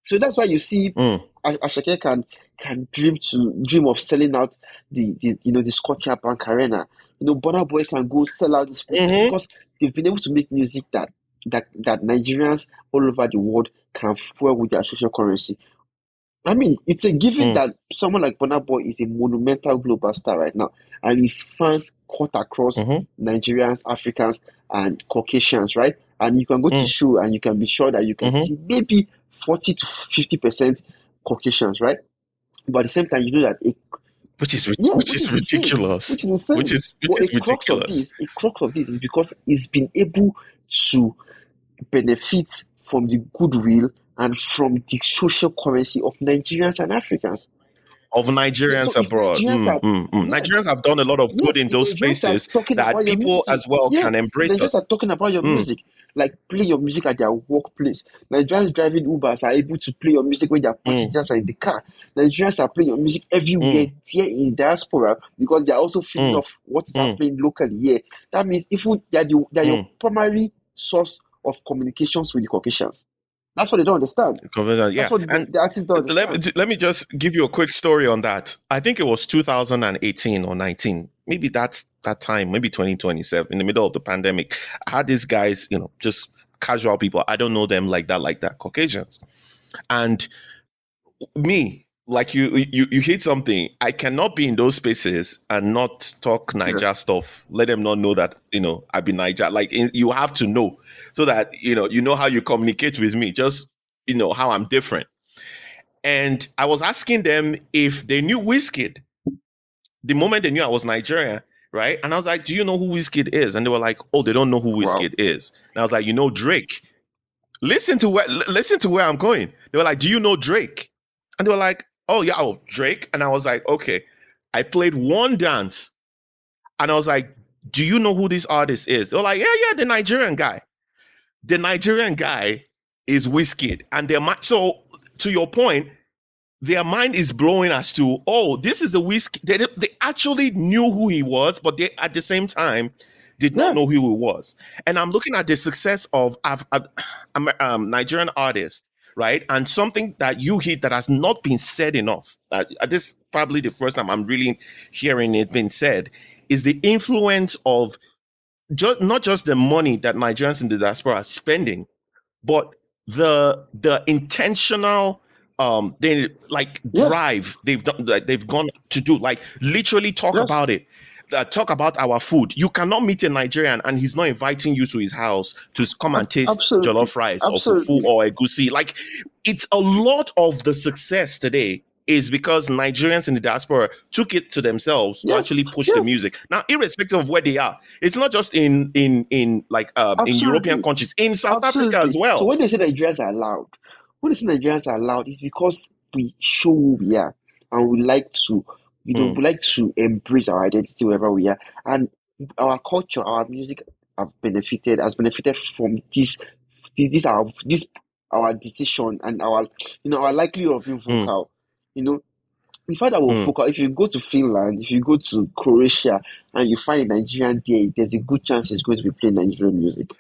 So that's why you see Mm. Asake can can dream to dream of selling out the, the you know the Scotiabank Arena. You know, Burna Boy can go sell out this place Mhm. because they've been able to make music that that that Nigerians all over the world can fuel with their social currency. I mean, it's a given Mm. that someone like Burna Boy is a monumental global star right now, and his fans cut across Mhm. Nigerians, Africans, and Caucasians, right? And you can go to Mm. show and you can be sure that you can Mhm. see maybe 40 to 50% Caucasians, right? But at the same time, you know that a, Which is Yeah, which which is is insane. ridiculous. which is insane. Which is which but is a crux of ridiculous. this, a crux of this is because it's been able to benefit from the goodwill and from the social currency of Nigerians and Africans. of Nigerians So abroad. Nigerians Mm, are mm, mm. yes, Nigerians have done a lot of good in those spaces that people as well yeah, can embrace Nigerians us. are talking about your Mm, music, like play your music at their workplace. Nigerians driving Ubers are able to play your music when their mm, passengers are in the car. Nigerians are playing your music everywhere mm, here in diaspora because they are also feeding mm, off what is happening locally here. That means if you, they are, the, they are your primary source of communications with the Caucasians. That's what they don't understand. That's yeah. what the, And the artists don't let me let me just give you a quick story on that. I think it was 2018 or 19, maybe that's that time, maybe 2027, in the middle of the pandemic. I had these guys, you know, just casual people. I don't know them like that, like that, Caucasians, and me. Like you, you, you hit something. I cannot be in those spaces and not talk Yeah. Niger stuff. Let them not know that you know I be Niger. Like in, you have to know so that you know you know how you communicate with me. Just you know how I'm different. And I was asking them if they knew Wizkid. The moment they knew I was Nigerian, right? And I was like, "Do you know who Wizkid is?" And they were like, "Oh, they don't know who Wow. Is." And I was like, "You know Drake." Listen to where listen to where I'm going. They were like, "Do you know Drake?" And they were like, "Oh yeah, oh Drake." And I was like, "Okay." I played one dance, and I was like, "Do you know who this artist is?" They're like, "Yeah, yeah, the Nigerian guy." The Nigerian guy is Wizkid, and their mind. So to your point, their mind is blowing as to, oh, this is the Wizkid. They, they actually knew who he was, but they at the same time did not Yeah. know who he was. And I'm looking at the success of Af- Af- um, Nigerian artists, right? And something that you hit that has not been said enough. Uh, this is probably the first time I'm really hearing it being said is the influence of just not just the money that Nigerians in the diaspora are spending, but the the intentional um they like Yes. drive they've done like they've gone to do like literally talk Yes. about it uh, talk about our food you cannot meet a nigerian and he's not inviting you to his house to come and taste Absolutely. jollof rice or fufu Absolutely. or egusi like it's a lot of the success today is because Nigerians in the diaspora took it to themselves to actually push the music. Now, irrespective of where they are, it's not just in in in like uh, in European countries, in South Africa as Absolutely. So well. when they say Nigerians are loud, when they say Nigerians are loud, it's because we show who we are and we like to, you know, Mm. we like to embrace our identity wherever we are. And our culture, our music have benefited, has benefited from this, this, our this our decision and our, you know, our likelihood of being Mm. vocal. You know, the fact that we're Mm. vocal, if you go to Finland, if you go to Croatia, and you find a Nigerian there, there's a good chance he's going to be playing Nigerian music.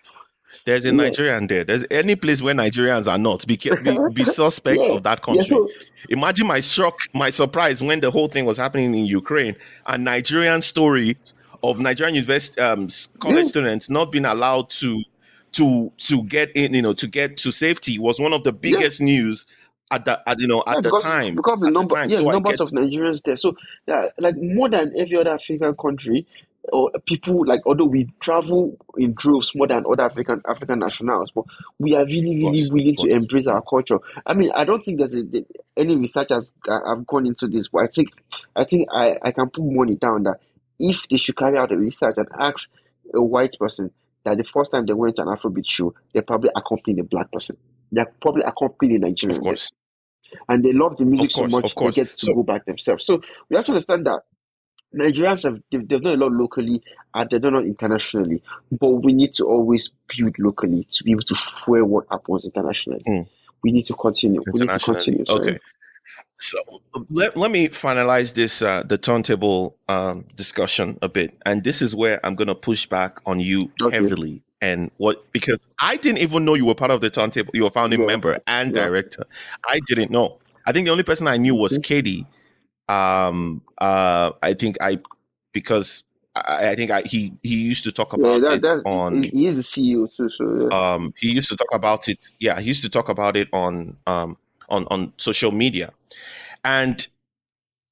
There's a. Nigerian there. There's any place where Nigerians are not. Be be, be suspect of that country. so Imagine my shock, my surprise when the whole thing was happening in Ukraine. A Nigerian story of Nigerian university um, college students not being allowed to to to get in, you know, to get to safety was one of the biggest news at the at, you know Yeah, at the time. because the At the time, yeah, so numbers of Nigerians there. So yeah, like more than every other African country, or people like although we travel in droves more than other African African nationals, but we are really really course, willing to embrace our culture. I mean, I don't think that the, the, any researchers have gone into this, but I think I think I I can put money down that if they should carry out a research and ask a white person that the first time they went to an Afrobeat show, they probably accompanied a black person. They're probably accompanied a Nigerian there course, and they love the of music so much they get to So go back themselves. So we have to understand that Nigerians have they've, they've done a lot locally and they've done a lot internationally, but we need to always build locally to be able to fuel what happens internationally. mm, We need to continue. We need to continue. So okay. So let, let me finalize this uh, the turntable um, discussion a bit, and this is where I'm going to push back on you okay, heavily. And what because I didn't even know you were part of the turntable, you were founding yeah, member and yeah. director. I didn't know. I think the only person I knew was Mhm. KD. Um, uh, I think I because I, I think I, he he used to talk Yeah, about that it on he he is the CEO too. So yeah. um he used to talk about it yeah he used to talk about it on um on on social media and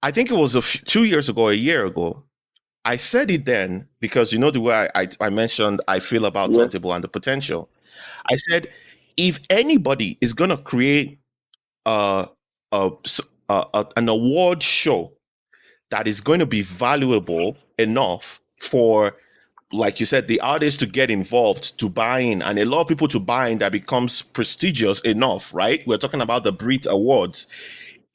i think it was a f- two years ago a year ago i said it then because you know the way i i, I mentioned i feel about Yeah, turntable and the potential i said if anybody is going to create a, a, a- an award show that is going to be valuable enough for like you said the artists to get involved to buy in and a lot of people to buy in that becomes prestigious enough right? We're talking about the brit awards.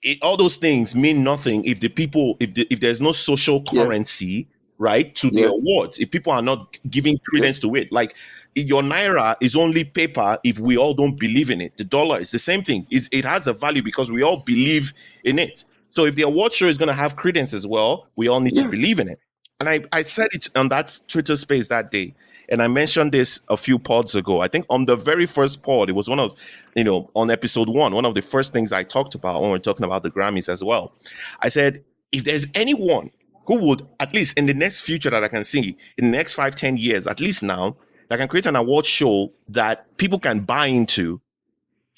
It, all those things mean nothing if the people if the, if there's no social Yeah. currency right to the awards if people are not giving credence to it. Like your naira is only paper if we all don't believe in it. The dollar is the same thing. It's, it has a value because we all believe in it. So if the award show is going to have credence as well we all need to believe in it. And I, I said it on that twitter space that day and i mentioned this a few pods ago. I think on the very first pod it was one of you know on episode one one of the first things i talked about when we we're talking about the grammys as well. I said if there's anyone who would at least in the next future that i can see in the next five ten years at least now that can create an award show that people can buy into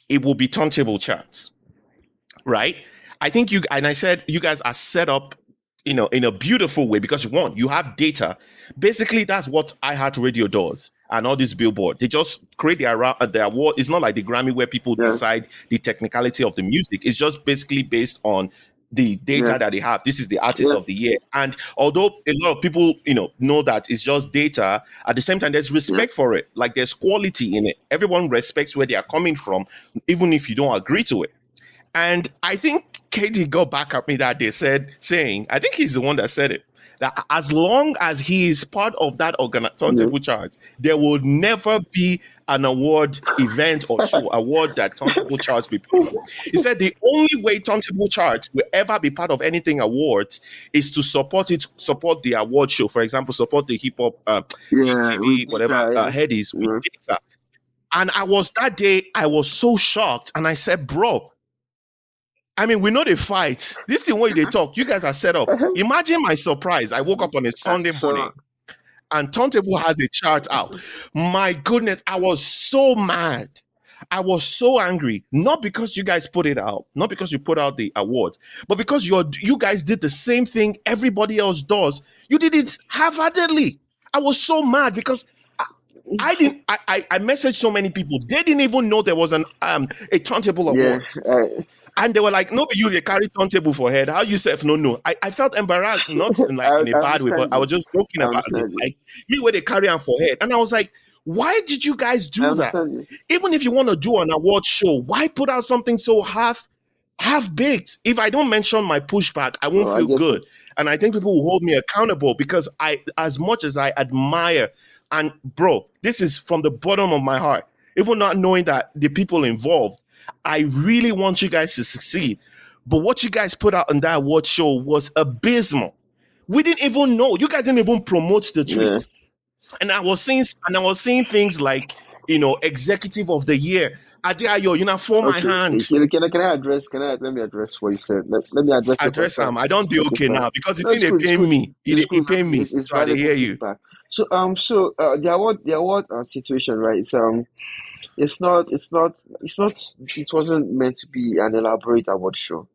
it will be turntable charts right? I think you and i said you guys are set up you know in a beautiful way because one you have data. Basically that's what iHeartRadio does and all this billboard. They just create uh, the award. It's not like the grammy where people Yeah. decide the technicality of the music. It's just basically based on the data Yeah. that they have this is the artist Yeah. of the year. And although a lot of people you know know that it's just data at the same time there's respect for it. Like there's quality in it. Everyone respects where they are coming from even if you don't agree to it. And I think KD got back at me that day, said, saying, I think he's the one that said it, that as long as he is part of that organ- turntable chart, there will never be an award event or show award that turntable charts be part of. He said the only way turntable charts will ever be part of anything awards is to support it, support the award show. For example, support the hip hop uh, Yeah, TV, whatever uh, Headies with Yeah. data. And I was that day, I was so shocked. And I said, bro, I mean, we know the fight. This is what they talk. You guys are set up. Imagine my surprise. I woke up on a Sunday morning and Turntable has a chart out. My goodness, I was so mad. I was so angry, not because you guys put it out, not because you put out the award, but because you you guys did the same thing everybody else does. You did it half-heartedly. I was so mad because I, I didn't. I, I I messaged so many people. They didn't even know there was an um a turntable Yeah, award, uh, and they were like, "No, but you they carry turntable for head. How you self no no." I, I felt embarrassed, not in like I- in a I bad way, but I was just joking about it. you. Like me where they carry on for head, and I was like, "Why did you guys do that?" you. even if you want to do an award show, why put out something so half half baked? If I don't mention my pushback, I won't Oh, feel get good. And I think people will hold me accountable because I as much as I admire and bro, this is from the bottom of my heart. Even not knowing that the people involved, I really want you guys to succeed. But what you guys put out on that award show was abysmal. We didn't even know. You guys didn't even promote the tweet. Yeah. And I was seeing and I was seeing things like, you know, executive of the year. Adeayo, you know, for my hand. Can, can, I- can I address? Can I let me address what you said? Let, let me address. Address him. I don't do Okay, okay now because it's in they pay me. It, It's it pay me. It's, it's so I hear you. feedback. So um, so uh, the award, the award uh, situation, right? It's um, it's not, it's not, it's not, it wasn't meant to be an elaborate award show.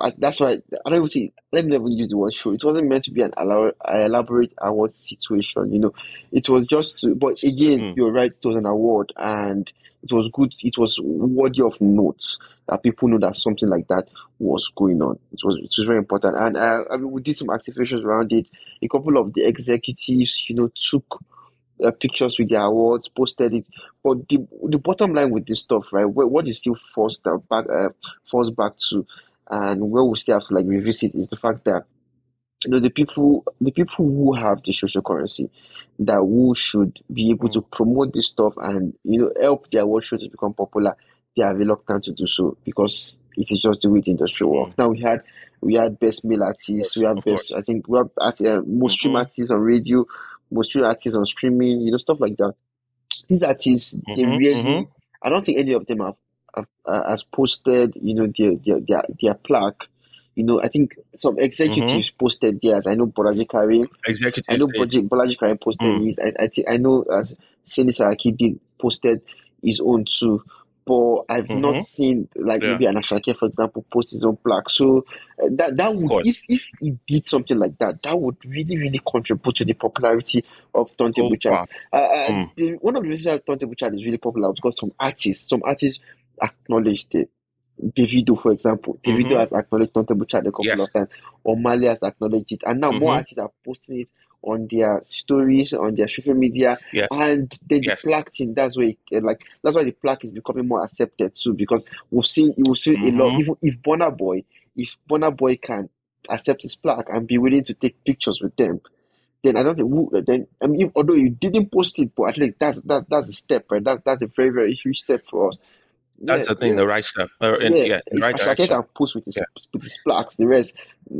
I, that's why I don't even see. Let me never use the word show. It wasn't meant to be an elabor- elaborate award situation. You know, it was just. To, but again, Mm. you're right. It was an award, and it was good. It was worthy of notes that people know that something like that was going on. It was it was very important, and uh, I mean, we did some activations around it. A couple of the executives, you know, took uh, pictures with their awards, posted it. But the the bottom line with this stuff, right? What, what is still forced back, uh, forced back to, and where we still have to like revisit is the fact that you know the people the people who have the social currency that who should be able to promote this stuff and you know help their award show to become popular they are reluctant to do so because it is just the way the industry works now we had we had best male artists we had best i think we have at, uh, most stream Mhm. artists on radio most artists on streaming you know stuff like that these artists they Mhm, really mhm. i don't think any of them have, have uh, has posted you know their their their, their plaque you know, I think some executives posted theirs. I know Bolaji Karim. Executive. I know. Bolaji, Bolaji Karim posted Mm. his. I, I think I know uh, Senator Akidi posted his own too. But I've not Mhm. seen like Yeah. maybe an Asake, for example, post his own plaque. So uh, that that would if if he did something like that, that would really really contribute to the popularity of Go Chat. far. Uh, uh, Mm. the, one of the reasons why Turntable Chart is really popular because some artists, some artists acknowledged it. Davido, for example, Davido Mhm. has acknowledged Turntable Chart a couple Yes. of times. Omah Lay has acknowledged it, and now more Mhm. artists are posting it on their stories, on their social media, Yes. and then the Yes. plaque thing. That's why, it, like, that's why the plaque is becoming more accepted too. Because we've seen, we've seen a lot. Mhm. Even if Burna Boy, if Burna Boy can accept his plaque and be willing to take pictures with them, then I don't think. who- Then I mean, if, although you didn't post it, but at least that's that that's a step, right? That that's a very very huge step for us. That's Yeah, the thing, yeah. the right step. Uh, in, Yeah, yeah, the right Asake direction. can post with his Yeah. with his plaques. The rest,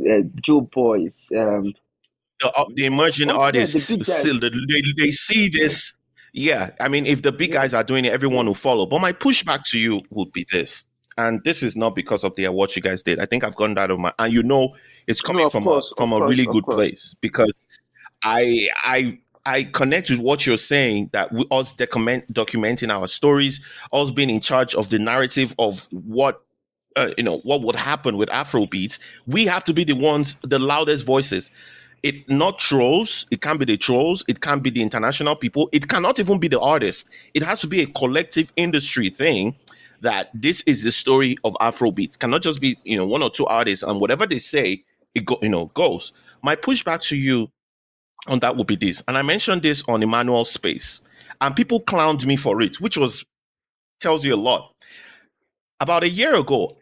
uh, Joe Boys, um, the, uh, the emerging Oh, yeah, the artists still they, they, see this yeah i mean if the big guys are doing it everyone will follow but my pushback to you would be this and this is not because of the award you guys did i think i've gone out of my and you know it's coming of from course, a from a course, really good course. place because i i I connect with what you're saying that we us document documenting our stories, us being in charge of the narrative of what uh, you know what would happen with Afrobeats. We have to be the ones, the loudest voices it not trolls it can't be the trolls it can't be the international people it cannot even be the artist. It has to be a collective industry thing that this is the story of afrobeats cannot just be you know one or two artists and whatever they say it go you know goes. My pushback to you on that would be this and i mentioned this on emmanuel space and people clowned me for it which was tells you a lot. About a year ago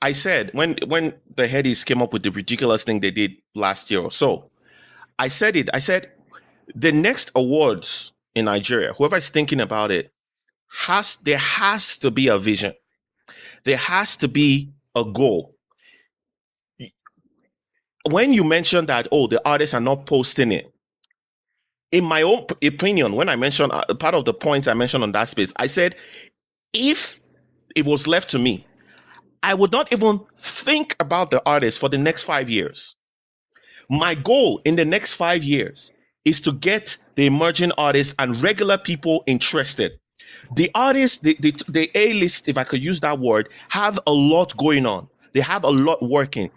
I said when when the headies came up with the ridiculous thing they did last year or so, I said it. I said the next awards in Nigeria, whoever is thinking about it, has there has to be a vision. There has to be a goal. When you mention that, oh, the artists are not posting it. In my own opinion, when I mentioned uh, part of the points I mentioned on that space, I said if it was left to me, I would not even think about the artist for the next five years. My goal in the next five years is to get the emerging artists and regular people interested. The artists, the, the, the A list, if I could use that word, have a lot going on. They have a lot working.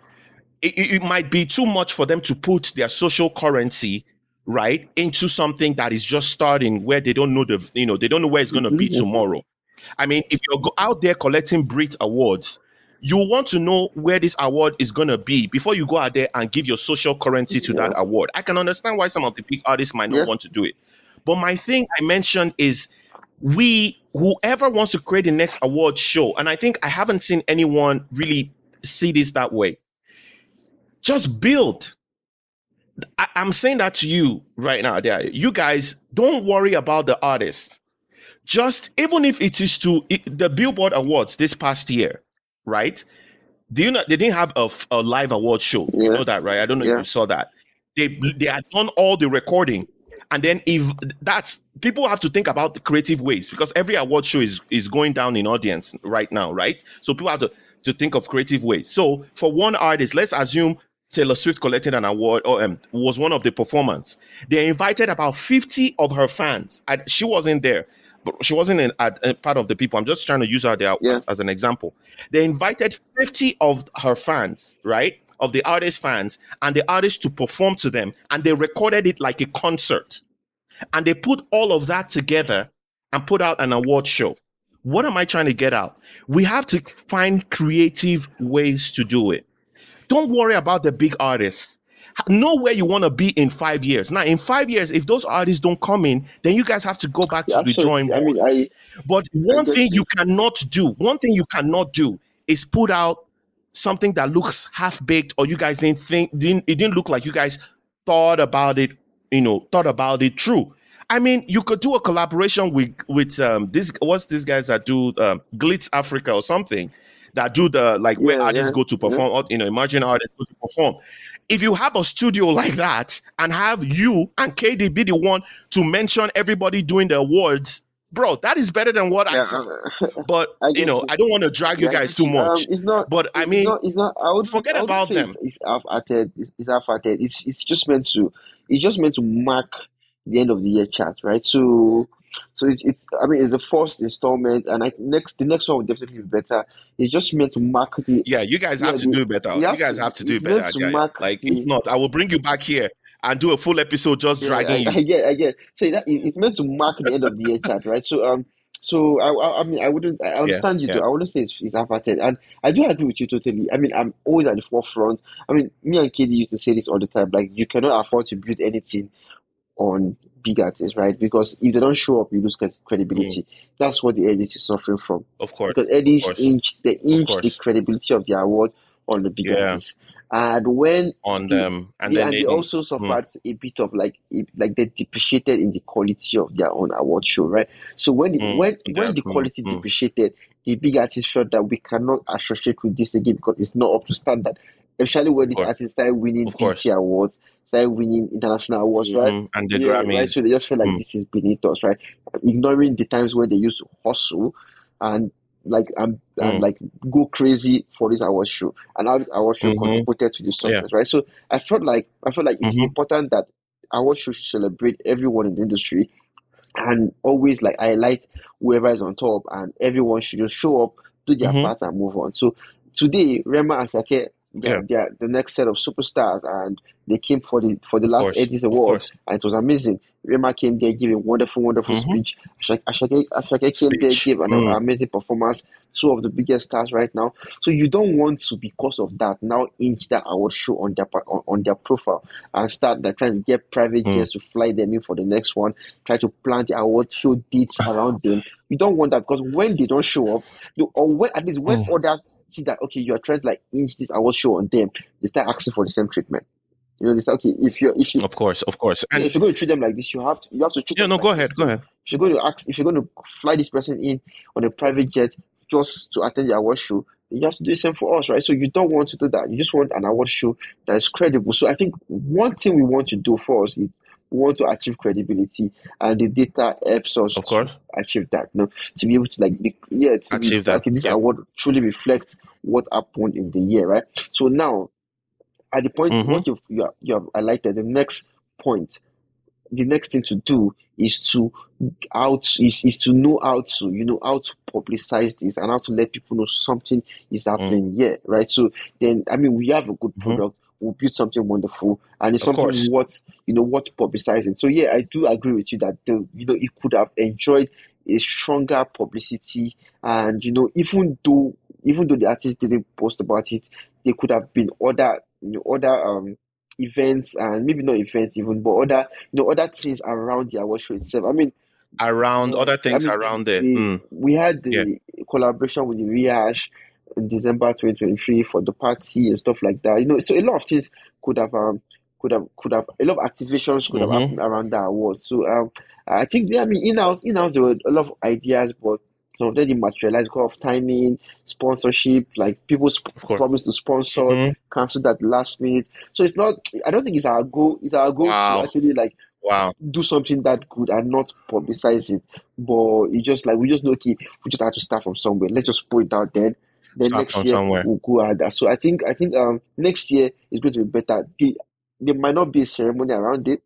It, it- it might be too much for them to put their social currency right into something that is just starting where they don't know the you know they don't know where it's going to be Mhm. tomorrow. I mean, if you're go- out there collecting Brit awards, you want to know where this award is going to be before you go out there and give your social currency to that award. I can understand why some of the big artists might not Yeah. want to do it. But my thing I mentioned is we, whoever wants to create the next award show, and I think I haven't seen anyone really see this that way, just build. I, am saying that to you right now. There, you guys don't worry about the artist. Just even if it is to it- the Billboard Awards this past year, right? Do you know they didn't have a live award show? You know that, right? I don't know Yeah. if you saw that. They they had done all the recording, and then if that's people have to think about the creative ways because every award show is is going down in audience right now, right? So people have to to think of creative ways. So for one artist, let's assume Taylor Swift collected an award or um, was one of the performers. They invited about 50 of her fans. And she wasn't there, but she wasn't in, at, a part of the people. I'm just trying to use her there Yeah. as, as an example. They invited 50 of her fans, right? Of the artist fans, and the artist to perform to them. And they recorded it like a concert. And they put all of that together and put out an award show. What am I trying to get out? We have to find creative ways to do it. Don't worry about the big artists. Know where you want to be in five years. Now, in five years, if those artists don't come in, then you guys have to go back to Yeah, the drawing absolutely. I board. mean, I But one get thing you. cannot do, one thing you cannot do is put out something that looks half baked or you guys didn't think didn't it didn't look like you guys thought about it, you know, thought about it true. I mean, you could do a collaboration with with um this what's these guys that do um Glitz Africa or something that do the like where Yeah, artists yeah, go to perform, or, you know, emerging artists go to perform. If you have a studio like that and have you and KD be the one to mention everybody doing the awards, bro, that is better than what I yeah, said. uh, But I you know. I don't want to drag you I guys too. Um, much. it's not. But I mean, not. It's not. I would. forget I would about them. it's, it's half-hearted. It's half-hearted. It's it's just meant to. It's just meant to mark the end of the year chart, right? So, so it's it's. I mean, it's the first installment, and I next the next one will definitely be better. It's just meant to mark the. Yeah, you guys Yeah, have to the. do better. You guys to. have to do It's better. meant to Yeah, yeah. mark Like the. not, I will bring you back here and do a full episode just Yeah, dragging I, you. I get, I get. So that it- it's meant to mark the end of the year chart, right? So um, So I, I, mean, I wouldn't. I understand yeah, you. Yeah. I wouldn't say it's, it's averted, and I do agree with you totally. I mean, I'm always at the forefront. I mean, me and KD used to say this all the time. Like, you cannot afford to build anything on big artists, right? Because if they don't show up, you lose credibility. Mm. That's what the Headies is suffering from. Of course, because Headies inch they inch the credibility of the award on the big yeah. artists. And when on them, and then they, they also hmm. suffered mm. a bit of like like they depreciated in the quality of their own award show, right? So when mm. when yeah. when the hmm. quality mm. depreciated, the big artists felt that we cannot associate with this again because it's not up to standard. Especially when these artists started winning BET awards, started winning international awards, right? Mm-hmm. And the yeah, Grammys. Right? So they just feel like mm. this is beneath us, right? Ignoring the times when they used to hustle and like I'm, mm. like go crazy for this award show and how this award show mm-hmm. contributed to the success, yeah. right? So I felt like I felt like it's mm-hmm. important that award show should celebrate everyone in the industry and always like highlight whoever is on top and everyone should just show up, do their mm-hmm. part and move on. So today Rema and they're, yeah. they're the next set of superstars and they came for the for the last course, Headies Award and it was amazing. Rema came there, gave a wonderful, wonderful mm-hmm. speech. Asake, Asake came there, gave an mm. amazing performance. Two of the biggest stars right now. So you don't want to, because of that, now inch that award show on their on, on their profile and start like trying to get private mm. jets to fly them in for the next one. Try to plant the award show dates around them. You don't want that because when they don't show up, or when at least when mm. others see that okay, you are trying to like inch this award show on them, they start asking for the same treatment. You know, they say, okay, if you're if you of course, of course, and if you're going to treat them like this, you have to you have to treat. Yeah, no, like go ahead, go ahead. If you're going to ask, if you're going to fly this person in on a private jet just to attend the award show, you have to do the same for us, right? So you don't want to do that. You just want an award show that is credible. So I think one thing we want to do for us is we want to achieve credibility, and the data helps us of course. achieve that. You know, to be able to like, be, yeah, to achieve be, that. Okay, this yeah. award truly reflects what happened in the year, right? So now, at the point mm-hmm. what you've, you have, you have highlighted, the next point, the next thing to do is to out is, is to know how to you know how to publicize this and how to let people know something is happening mm. here, right? So then, I mean, we have a good mm-hmm. product. Mm-hmm will build something wonderful and it's of something course. worth you know worth publicizing. So yeah, I do agree with you that the, you know it could have enjoyed a stronger publicity and you know even though even though the artist didn't post about it, there could have been other you know other um events and maybe not events even but other you know other things around the award show itself. I mean around other things I mean, around it. Mm. We had the yeah. collaboration with the Rehash in December 2023 for the party and stuff like that. You know, so a lot of things could have um could have could have a lot of activations could mm-hmm. have happened around that award. So um I think yeah, I mean in house in house there were a lot of ideas, but some of them didn't materialize because of timing, sponsorship, like people sp- promise to sponsor, mm-hmm. cancel that last minute. So it's not I don't think it's our goal. It's our goal wow. to actually like wow do something that good and not publicize it. But it's just like we just know okay, we just have to start from somewhere. Let's just put it out there then Start next year somewhere. we'll go at that. So I think I think um next year is going to be better. The, there might not be a ceremony around it.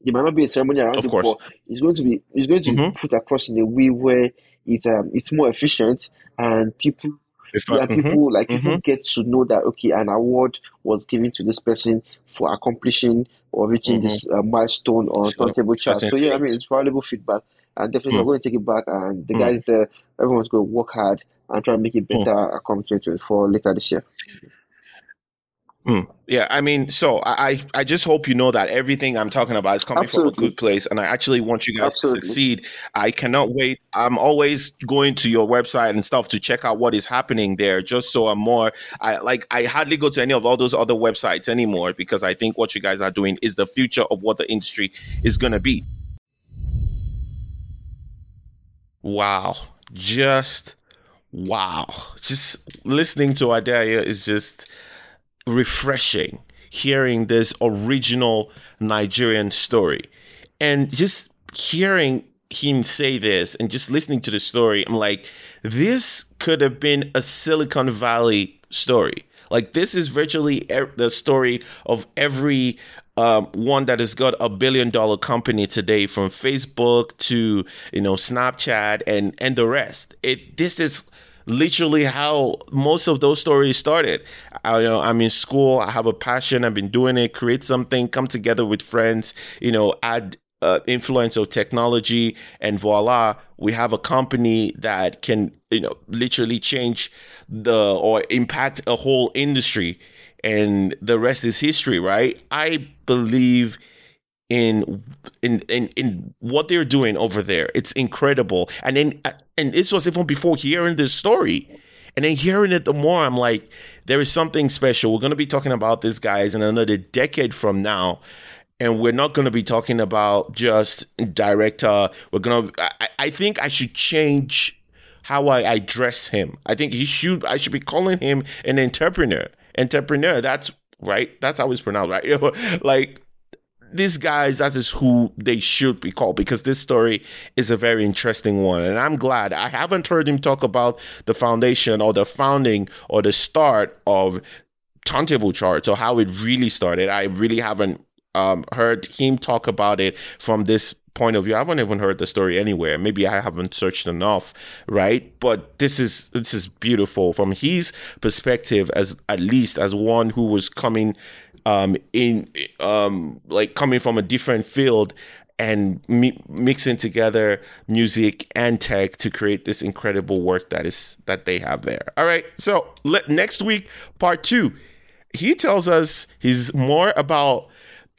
There might not be a ceremony around of it, course. but it's going to be it's going to mm-hmm. be put across in a way where it um it's more efficient and people yeah, mm-hmm. people like mm-hmm. people get to know that okay, an award was given to this person for accomplishing or reaching this mm-hmm. uh, milestone or so, turntable chart. So yeah, I mean it's valuable feedback, and definitely mm. we're going to take it back. And the mm. guys there, everyone's going to work hard and try and make it hmm. better mm. come 2024 later this year. Mm. Yeah, I mean, so I I just hope you know that everything I'm talking about is coming Absolutely. from a good place, and I actually want you guys Absolutely. to succeed. I cannot wait. I'm always going to your website and stuff to check out what is happening there, just so I'm more. I like. I hardly go to any of all those other websites anymore because I think what you guys are doing is the future of what the industry is going to be. Wow, just wow, just listening to Adeayo is just refreshing. Hearing this original Nigerian story and just hearing him say this and just listening to the story, I'm like, this could have been a Silicon Valley story. Like this is virtually the story of every um, one that has got a billion dollar company today, from Facebook to you know Snapchat and and the rest. It this is literally how most of those stories started. I, you know, I'm in school. I have a passion. I've been doing it. Create something. Come together with friends. You know, add uh, influence of technology, and voila, we have a company that can, you know, literally change the or impact a whole industry, and the rest is history, right? I believe in in in in what they're doing over there. It's incredible, and then and this was even before hearing this story. And then hearing it the more, I'm like, there is something special. We're going to be talking about this, guys, in another decade from now and we're not going to be talking about just director. We're going to. I, I think I should change how I address him. I think he should. I should be calling him an entrepreneur. Entrepreneur. That's right. That's how it's pronounced, right? like these guys, that is who they should be called because this story is a very interesting one. And I'm glad I haven't heard him talk about the foundation or the founding or the start of turntable charts or how it really started. I really haven't um, heard him talk about it from this point of view. I haven't even heard the story anywhere. Maybe I haven't searched enough, right? But this is this is beautiful from his perspective, as at least as one who was coming um, in um, like coming from a different field and mi- mixing together music and tech to create this incredible work that is that they have there. All right, so next week part two, he tells us he's more about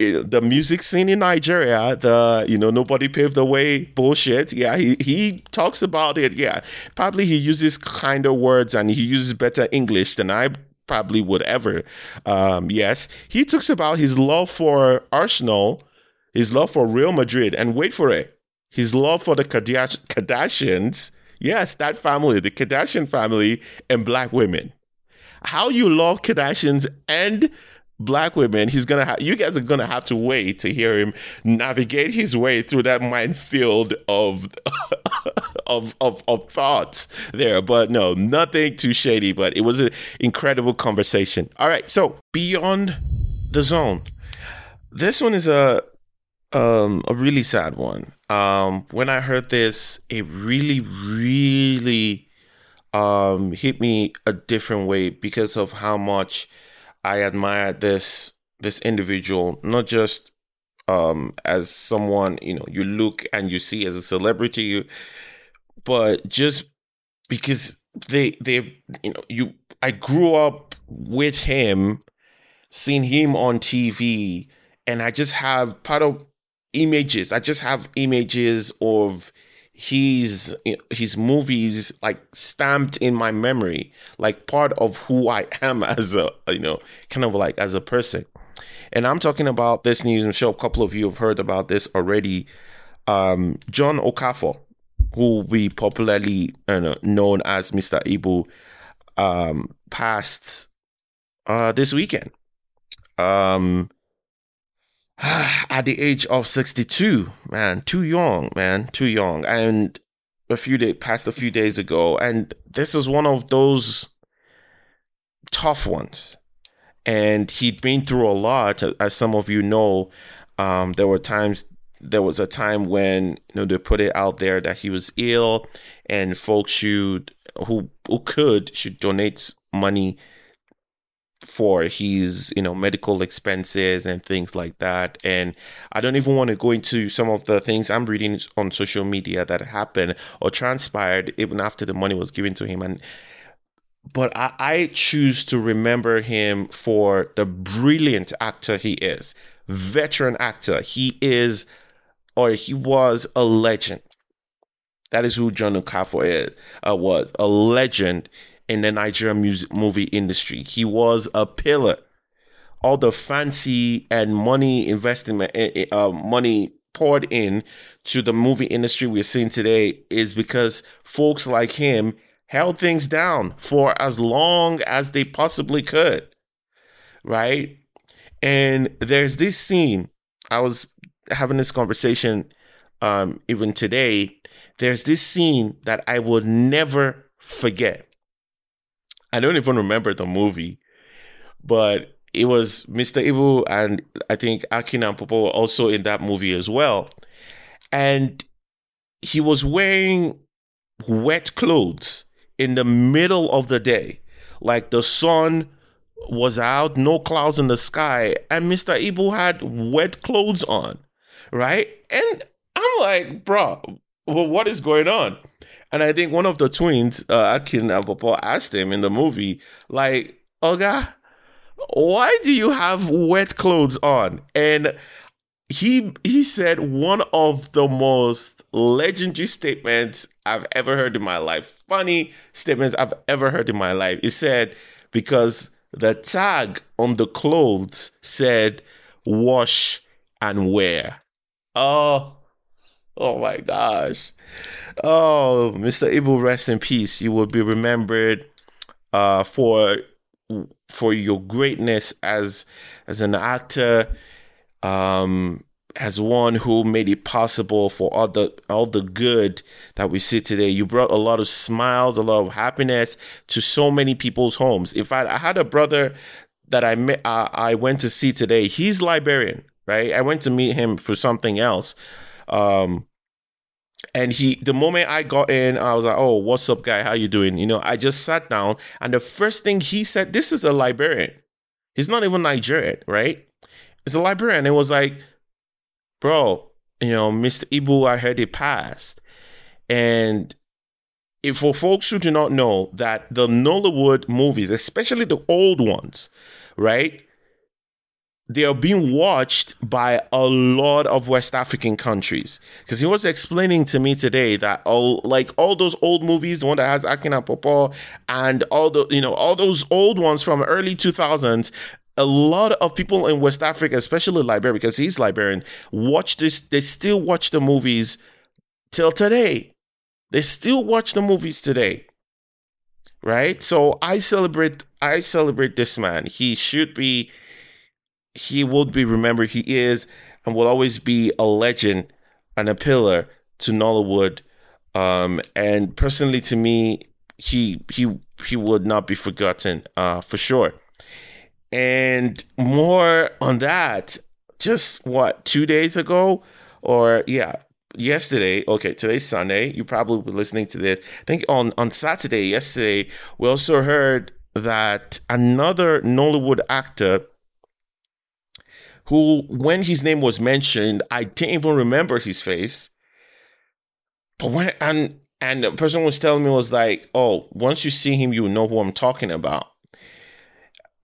the music scene in Nigeria, the you know nobody paved the way bullshit. Yeah, he he talks about it. Yeah, probably he uses kinder words and he uses better English than I probably would ever. Um, yes, he talks about his love for Arsenal, his love for Real Madrid, and wait for it, his love for the Kardashians. Yes, that family, the Kardashian family, and black women. How you love Kardashians and black women, he's gonna have you guys are gonna have to wait to hear him navigate his way through that minefield of of, of of thoughts there. But no, nothing too shady, but it was an incredible conversation. All right, so beyond the zone. This one is a um a really sad one. Um when I heard this, it really, really um hit me a different way because of how much I admire this this individual, not just um, as someone you know you look and you see as a celebrity, but just because they they you know you I grew up with him, seeing him on TV, and I just have part of images. I just have images of his his movies like stamped in my memory like part of who i am as a you know kind of like as a person. And i'm talking about this news and show a couple of you have heard about this already. Um, john okafor who we popularly uh, known as mr ibu um, passed uh, this weekend. Um at the age of 62, man, too young, man, too young. And a few days passed a few days ago, and this is one of those tough ones. And he'd been through a lot, as some of you know. Um, there were times, there was a time when you know they put it out there that he was ill, and folks should who who could should donate money for his you know medical expenses and things like that. And i don't even want to go into some of the things i'm reading on social media that happened or transpired even after the money was given to him. And but I, I choose to remember him for the brilliant actor he is veteran actor. He is or he was a legend. That is who john okafor is uh, was a legend in the Nigerian music movie industry. He was a pillar. All the fancy and money investment, eh, eh, uh, money poured in to the movie industry we're seeing today is because folks like him held things down for as long as they possibly could. Right? And there's this scene. I was having this conversation um, even today. There's this scene that I will never forget. I don't even remember the movie, but it was Mr. Ibu and I think Akin and Pawpaw were also in that movie as well. And he was wearing wet clothes in the middle of the day. Like the sun was out, no clouds in the sky, and Mr. Ibu had wet clothes on, right? And I'm like, bro, well, what is going on? And I think one of the twins, uh, Akin and asked him in the movie, like, Oga, why do you have wet clothes on? And he he said one of the most legendary statements I've ever heard in my life. Funny statements I've ever heard in my life. He said, because the tag on the clothes said wash and wear. Oh, oh my gosh. Oh, Mr. Ibu, rest in peace. You will be remembered uh, for for your greatness as as an actor, um, as one who made it possible for all the all the good that we see today. You brought a lot of smiles, a lot of happiness to so many people's homes. In fact, I had a brother that I met, uh, I went to see today. He's Liberian, right? I went to meet him for something else. Um, and he the moment i got in i was like oh what's up guy? How you doing? You know i just sat down and the first thing he said this is a liberian he's not even nigerian right? It's a liberian it was like bro you know mr ibu i heard he passed. And if for folks who do not know that the nollywood movies especially the old ones right they are being watched by a lot of West African countries. Because he was explaining to me today that all like all those old movies, the one that has Akin and Pawpaw, and all the you know all those old ones from early two thousands. A lot of people in West Africa, especially Liberia, because he's Liberian, watch this. They still watch the movies till today. They still watch the movies today right so i celebrate i celebrate this man he should be he will be remembered. He is and will always be a legend and a pillar to Nollywood. Um, and personally, to me, he he he would not be forgotten uh, for sure. And more on that, just what two days ago, or yeah, yesterday. Okay, today's Sunday. You probably be listening to this. I think on on Saturday, yesterday, we also heard that another Nollywood actor who, when his name was mentioned, I didn't even remember his face. But when and and the person was telling me was like, oh, once you see him, you know who I'm talking about.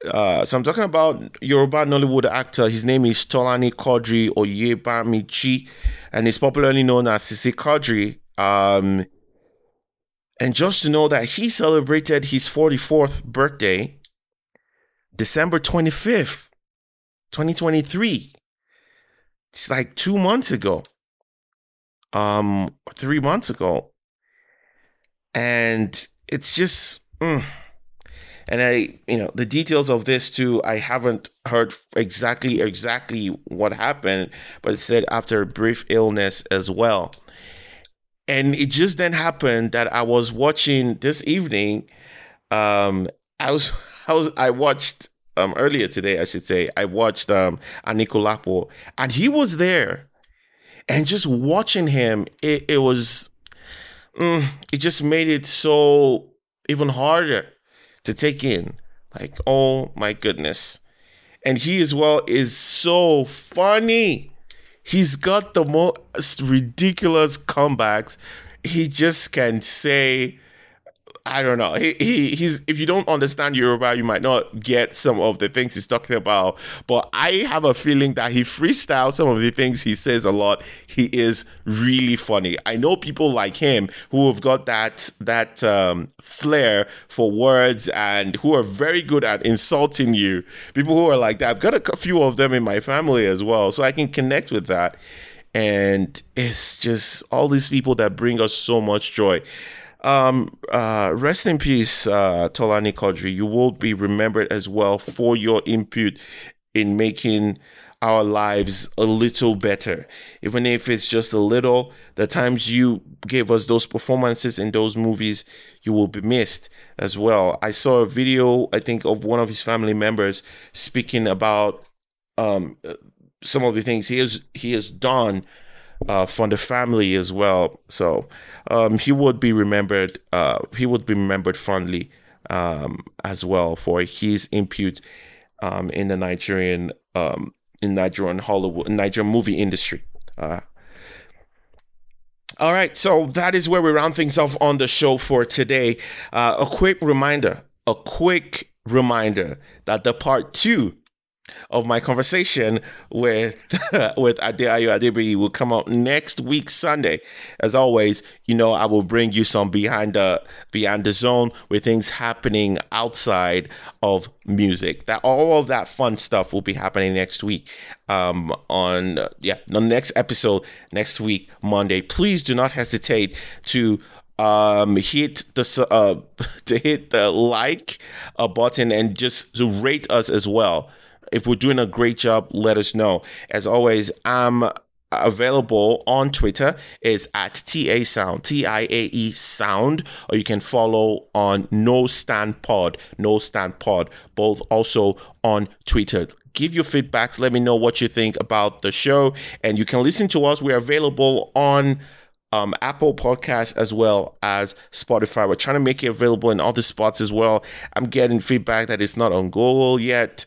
Uh, so I'm talking about Yoruba Nollywood actor. His name is Tolani Quadri Oyabamiji, and he's popularly known as Sisi Quadri. Um, and just to know that he celebrated his 44th birthday December 25th. 2023. It's like two months ago. Um, three months ago. And it's just mm. and I, you know, the details of this too, I haven't heard exactly exactly what happened, but it said after a brief illness as well. And it just then happened that I was watching this evening. Um, I was I was I watched um, earlier today, I should say, I watched um, Anikulapo, and he was there, and just watching him, it, it was, mm, it just made it so even harder to take in. Like, oh my goodness, and he as well is so funny. He's got the most ridiculous comebacks. He just can say I don't know. He, he he's if you don't understand Yoruba, you might not get some of the things he's talking about. But I have a feeling that he freestyles some of the things he says a lot. He is really funny. I know people like him who have got that that um, flair for words and who are very good at insulting you. People who are like that. I've got a few of them in my family as well, so I can connect with that. And it's just all these people that bring us so much joy. Um, uh, rest in peace, uh, Tolani Quadri. You will be remembered as well for your input in making our lives a little better, even if it's just a little. The times you gave us those performances in those movies, you will be missed as well. I saw a video, I think, of one of his family members speaking about um, some of the things he has he has done uh, from the family as well. So um, he would be remembered. Uh, he would be remembered fondly um, as well for his input um, in the Nigerian um, in Nigerian Hollywood Nigerian movie industry Uh, all right, so that is where we round things off on the show for today. Uh, a quick reminder, a quick reminder that the part two of my conversation with with Adeayo Adebiyi will come out next week Sunday. As always, you know I will bring you some behind the behind the zone with things happening outside of music. That all of that fun stuff will be happening next week. Um, on uh, yeah, the next episode next week Monday. Please do not hesitate to um hit the uh to hit the like uh, button and just to rate us as well if we're doing a great job, let us know. As always, I'm available on Twitter It's at TA Sound, T I A E Sound, or you can follow on No Stand Pod, No Stand Pod, both also on Twitter. Give your feedbacks. Let me know what you think about the show, and you can listen to us. We're available on um, Apple Podcasts as well as Spotify. We're trying to make it available in other spots as well. I'm getting feedback that it's not on Google yet.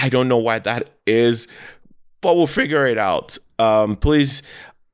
I don't know why that is, but we'll figure it out. Um, please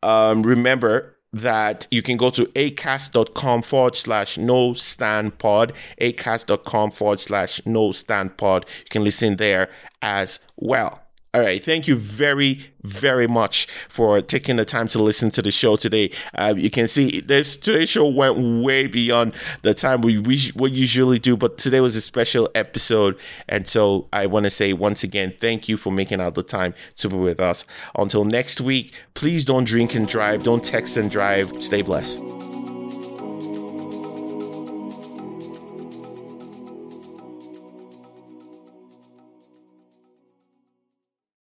um, remember that you can go to acast.com forward slash no stand pod, acast.com forward slash no stand pod. You can listen there as well. All right. Thank you very, very much for taking the time to listen to the show today. Uh, you can see this today's show went way beyond the time we, we, we usually do, but today was a special episode. And so I want to say once again, thank you for making out the time to be with us. Until next week, please don't drink and drive, don't text and drive. Stay blessed.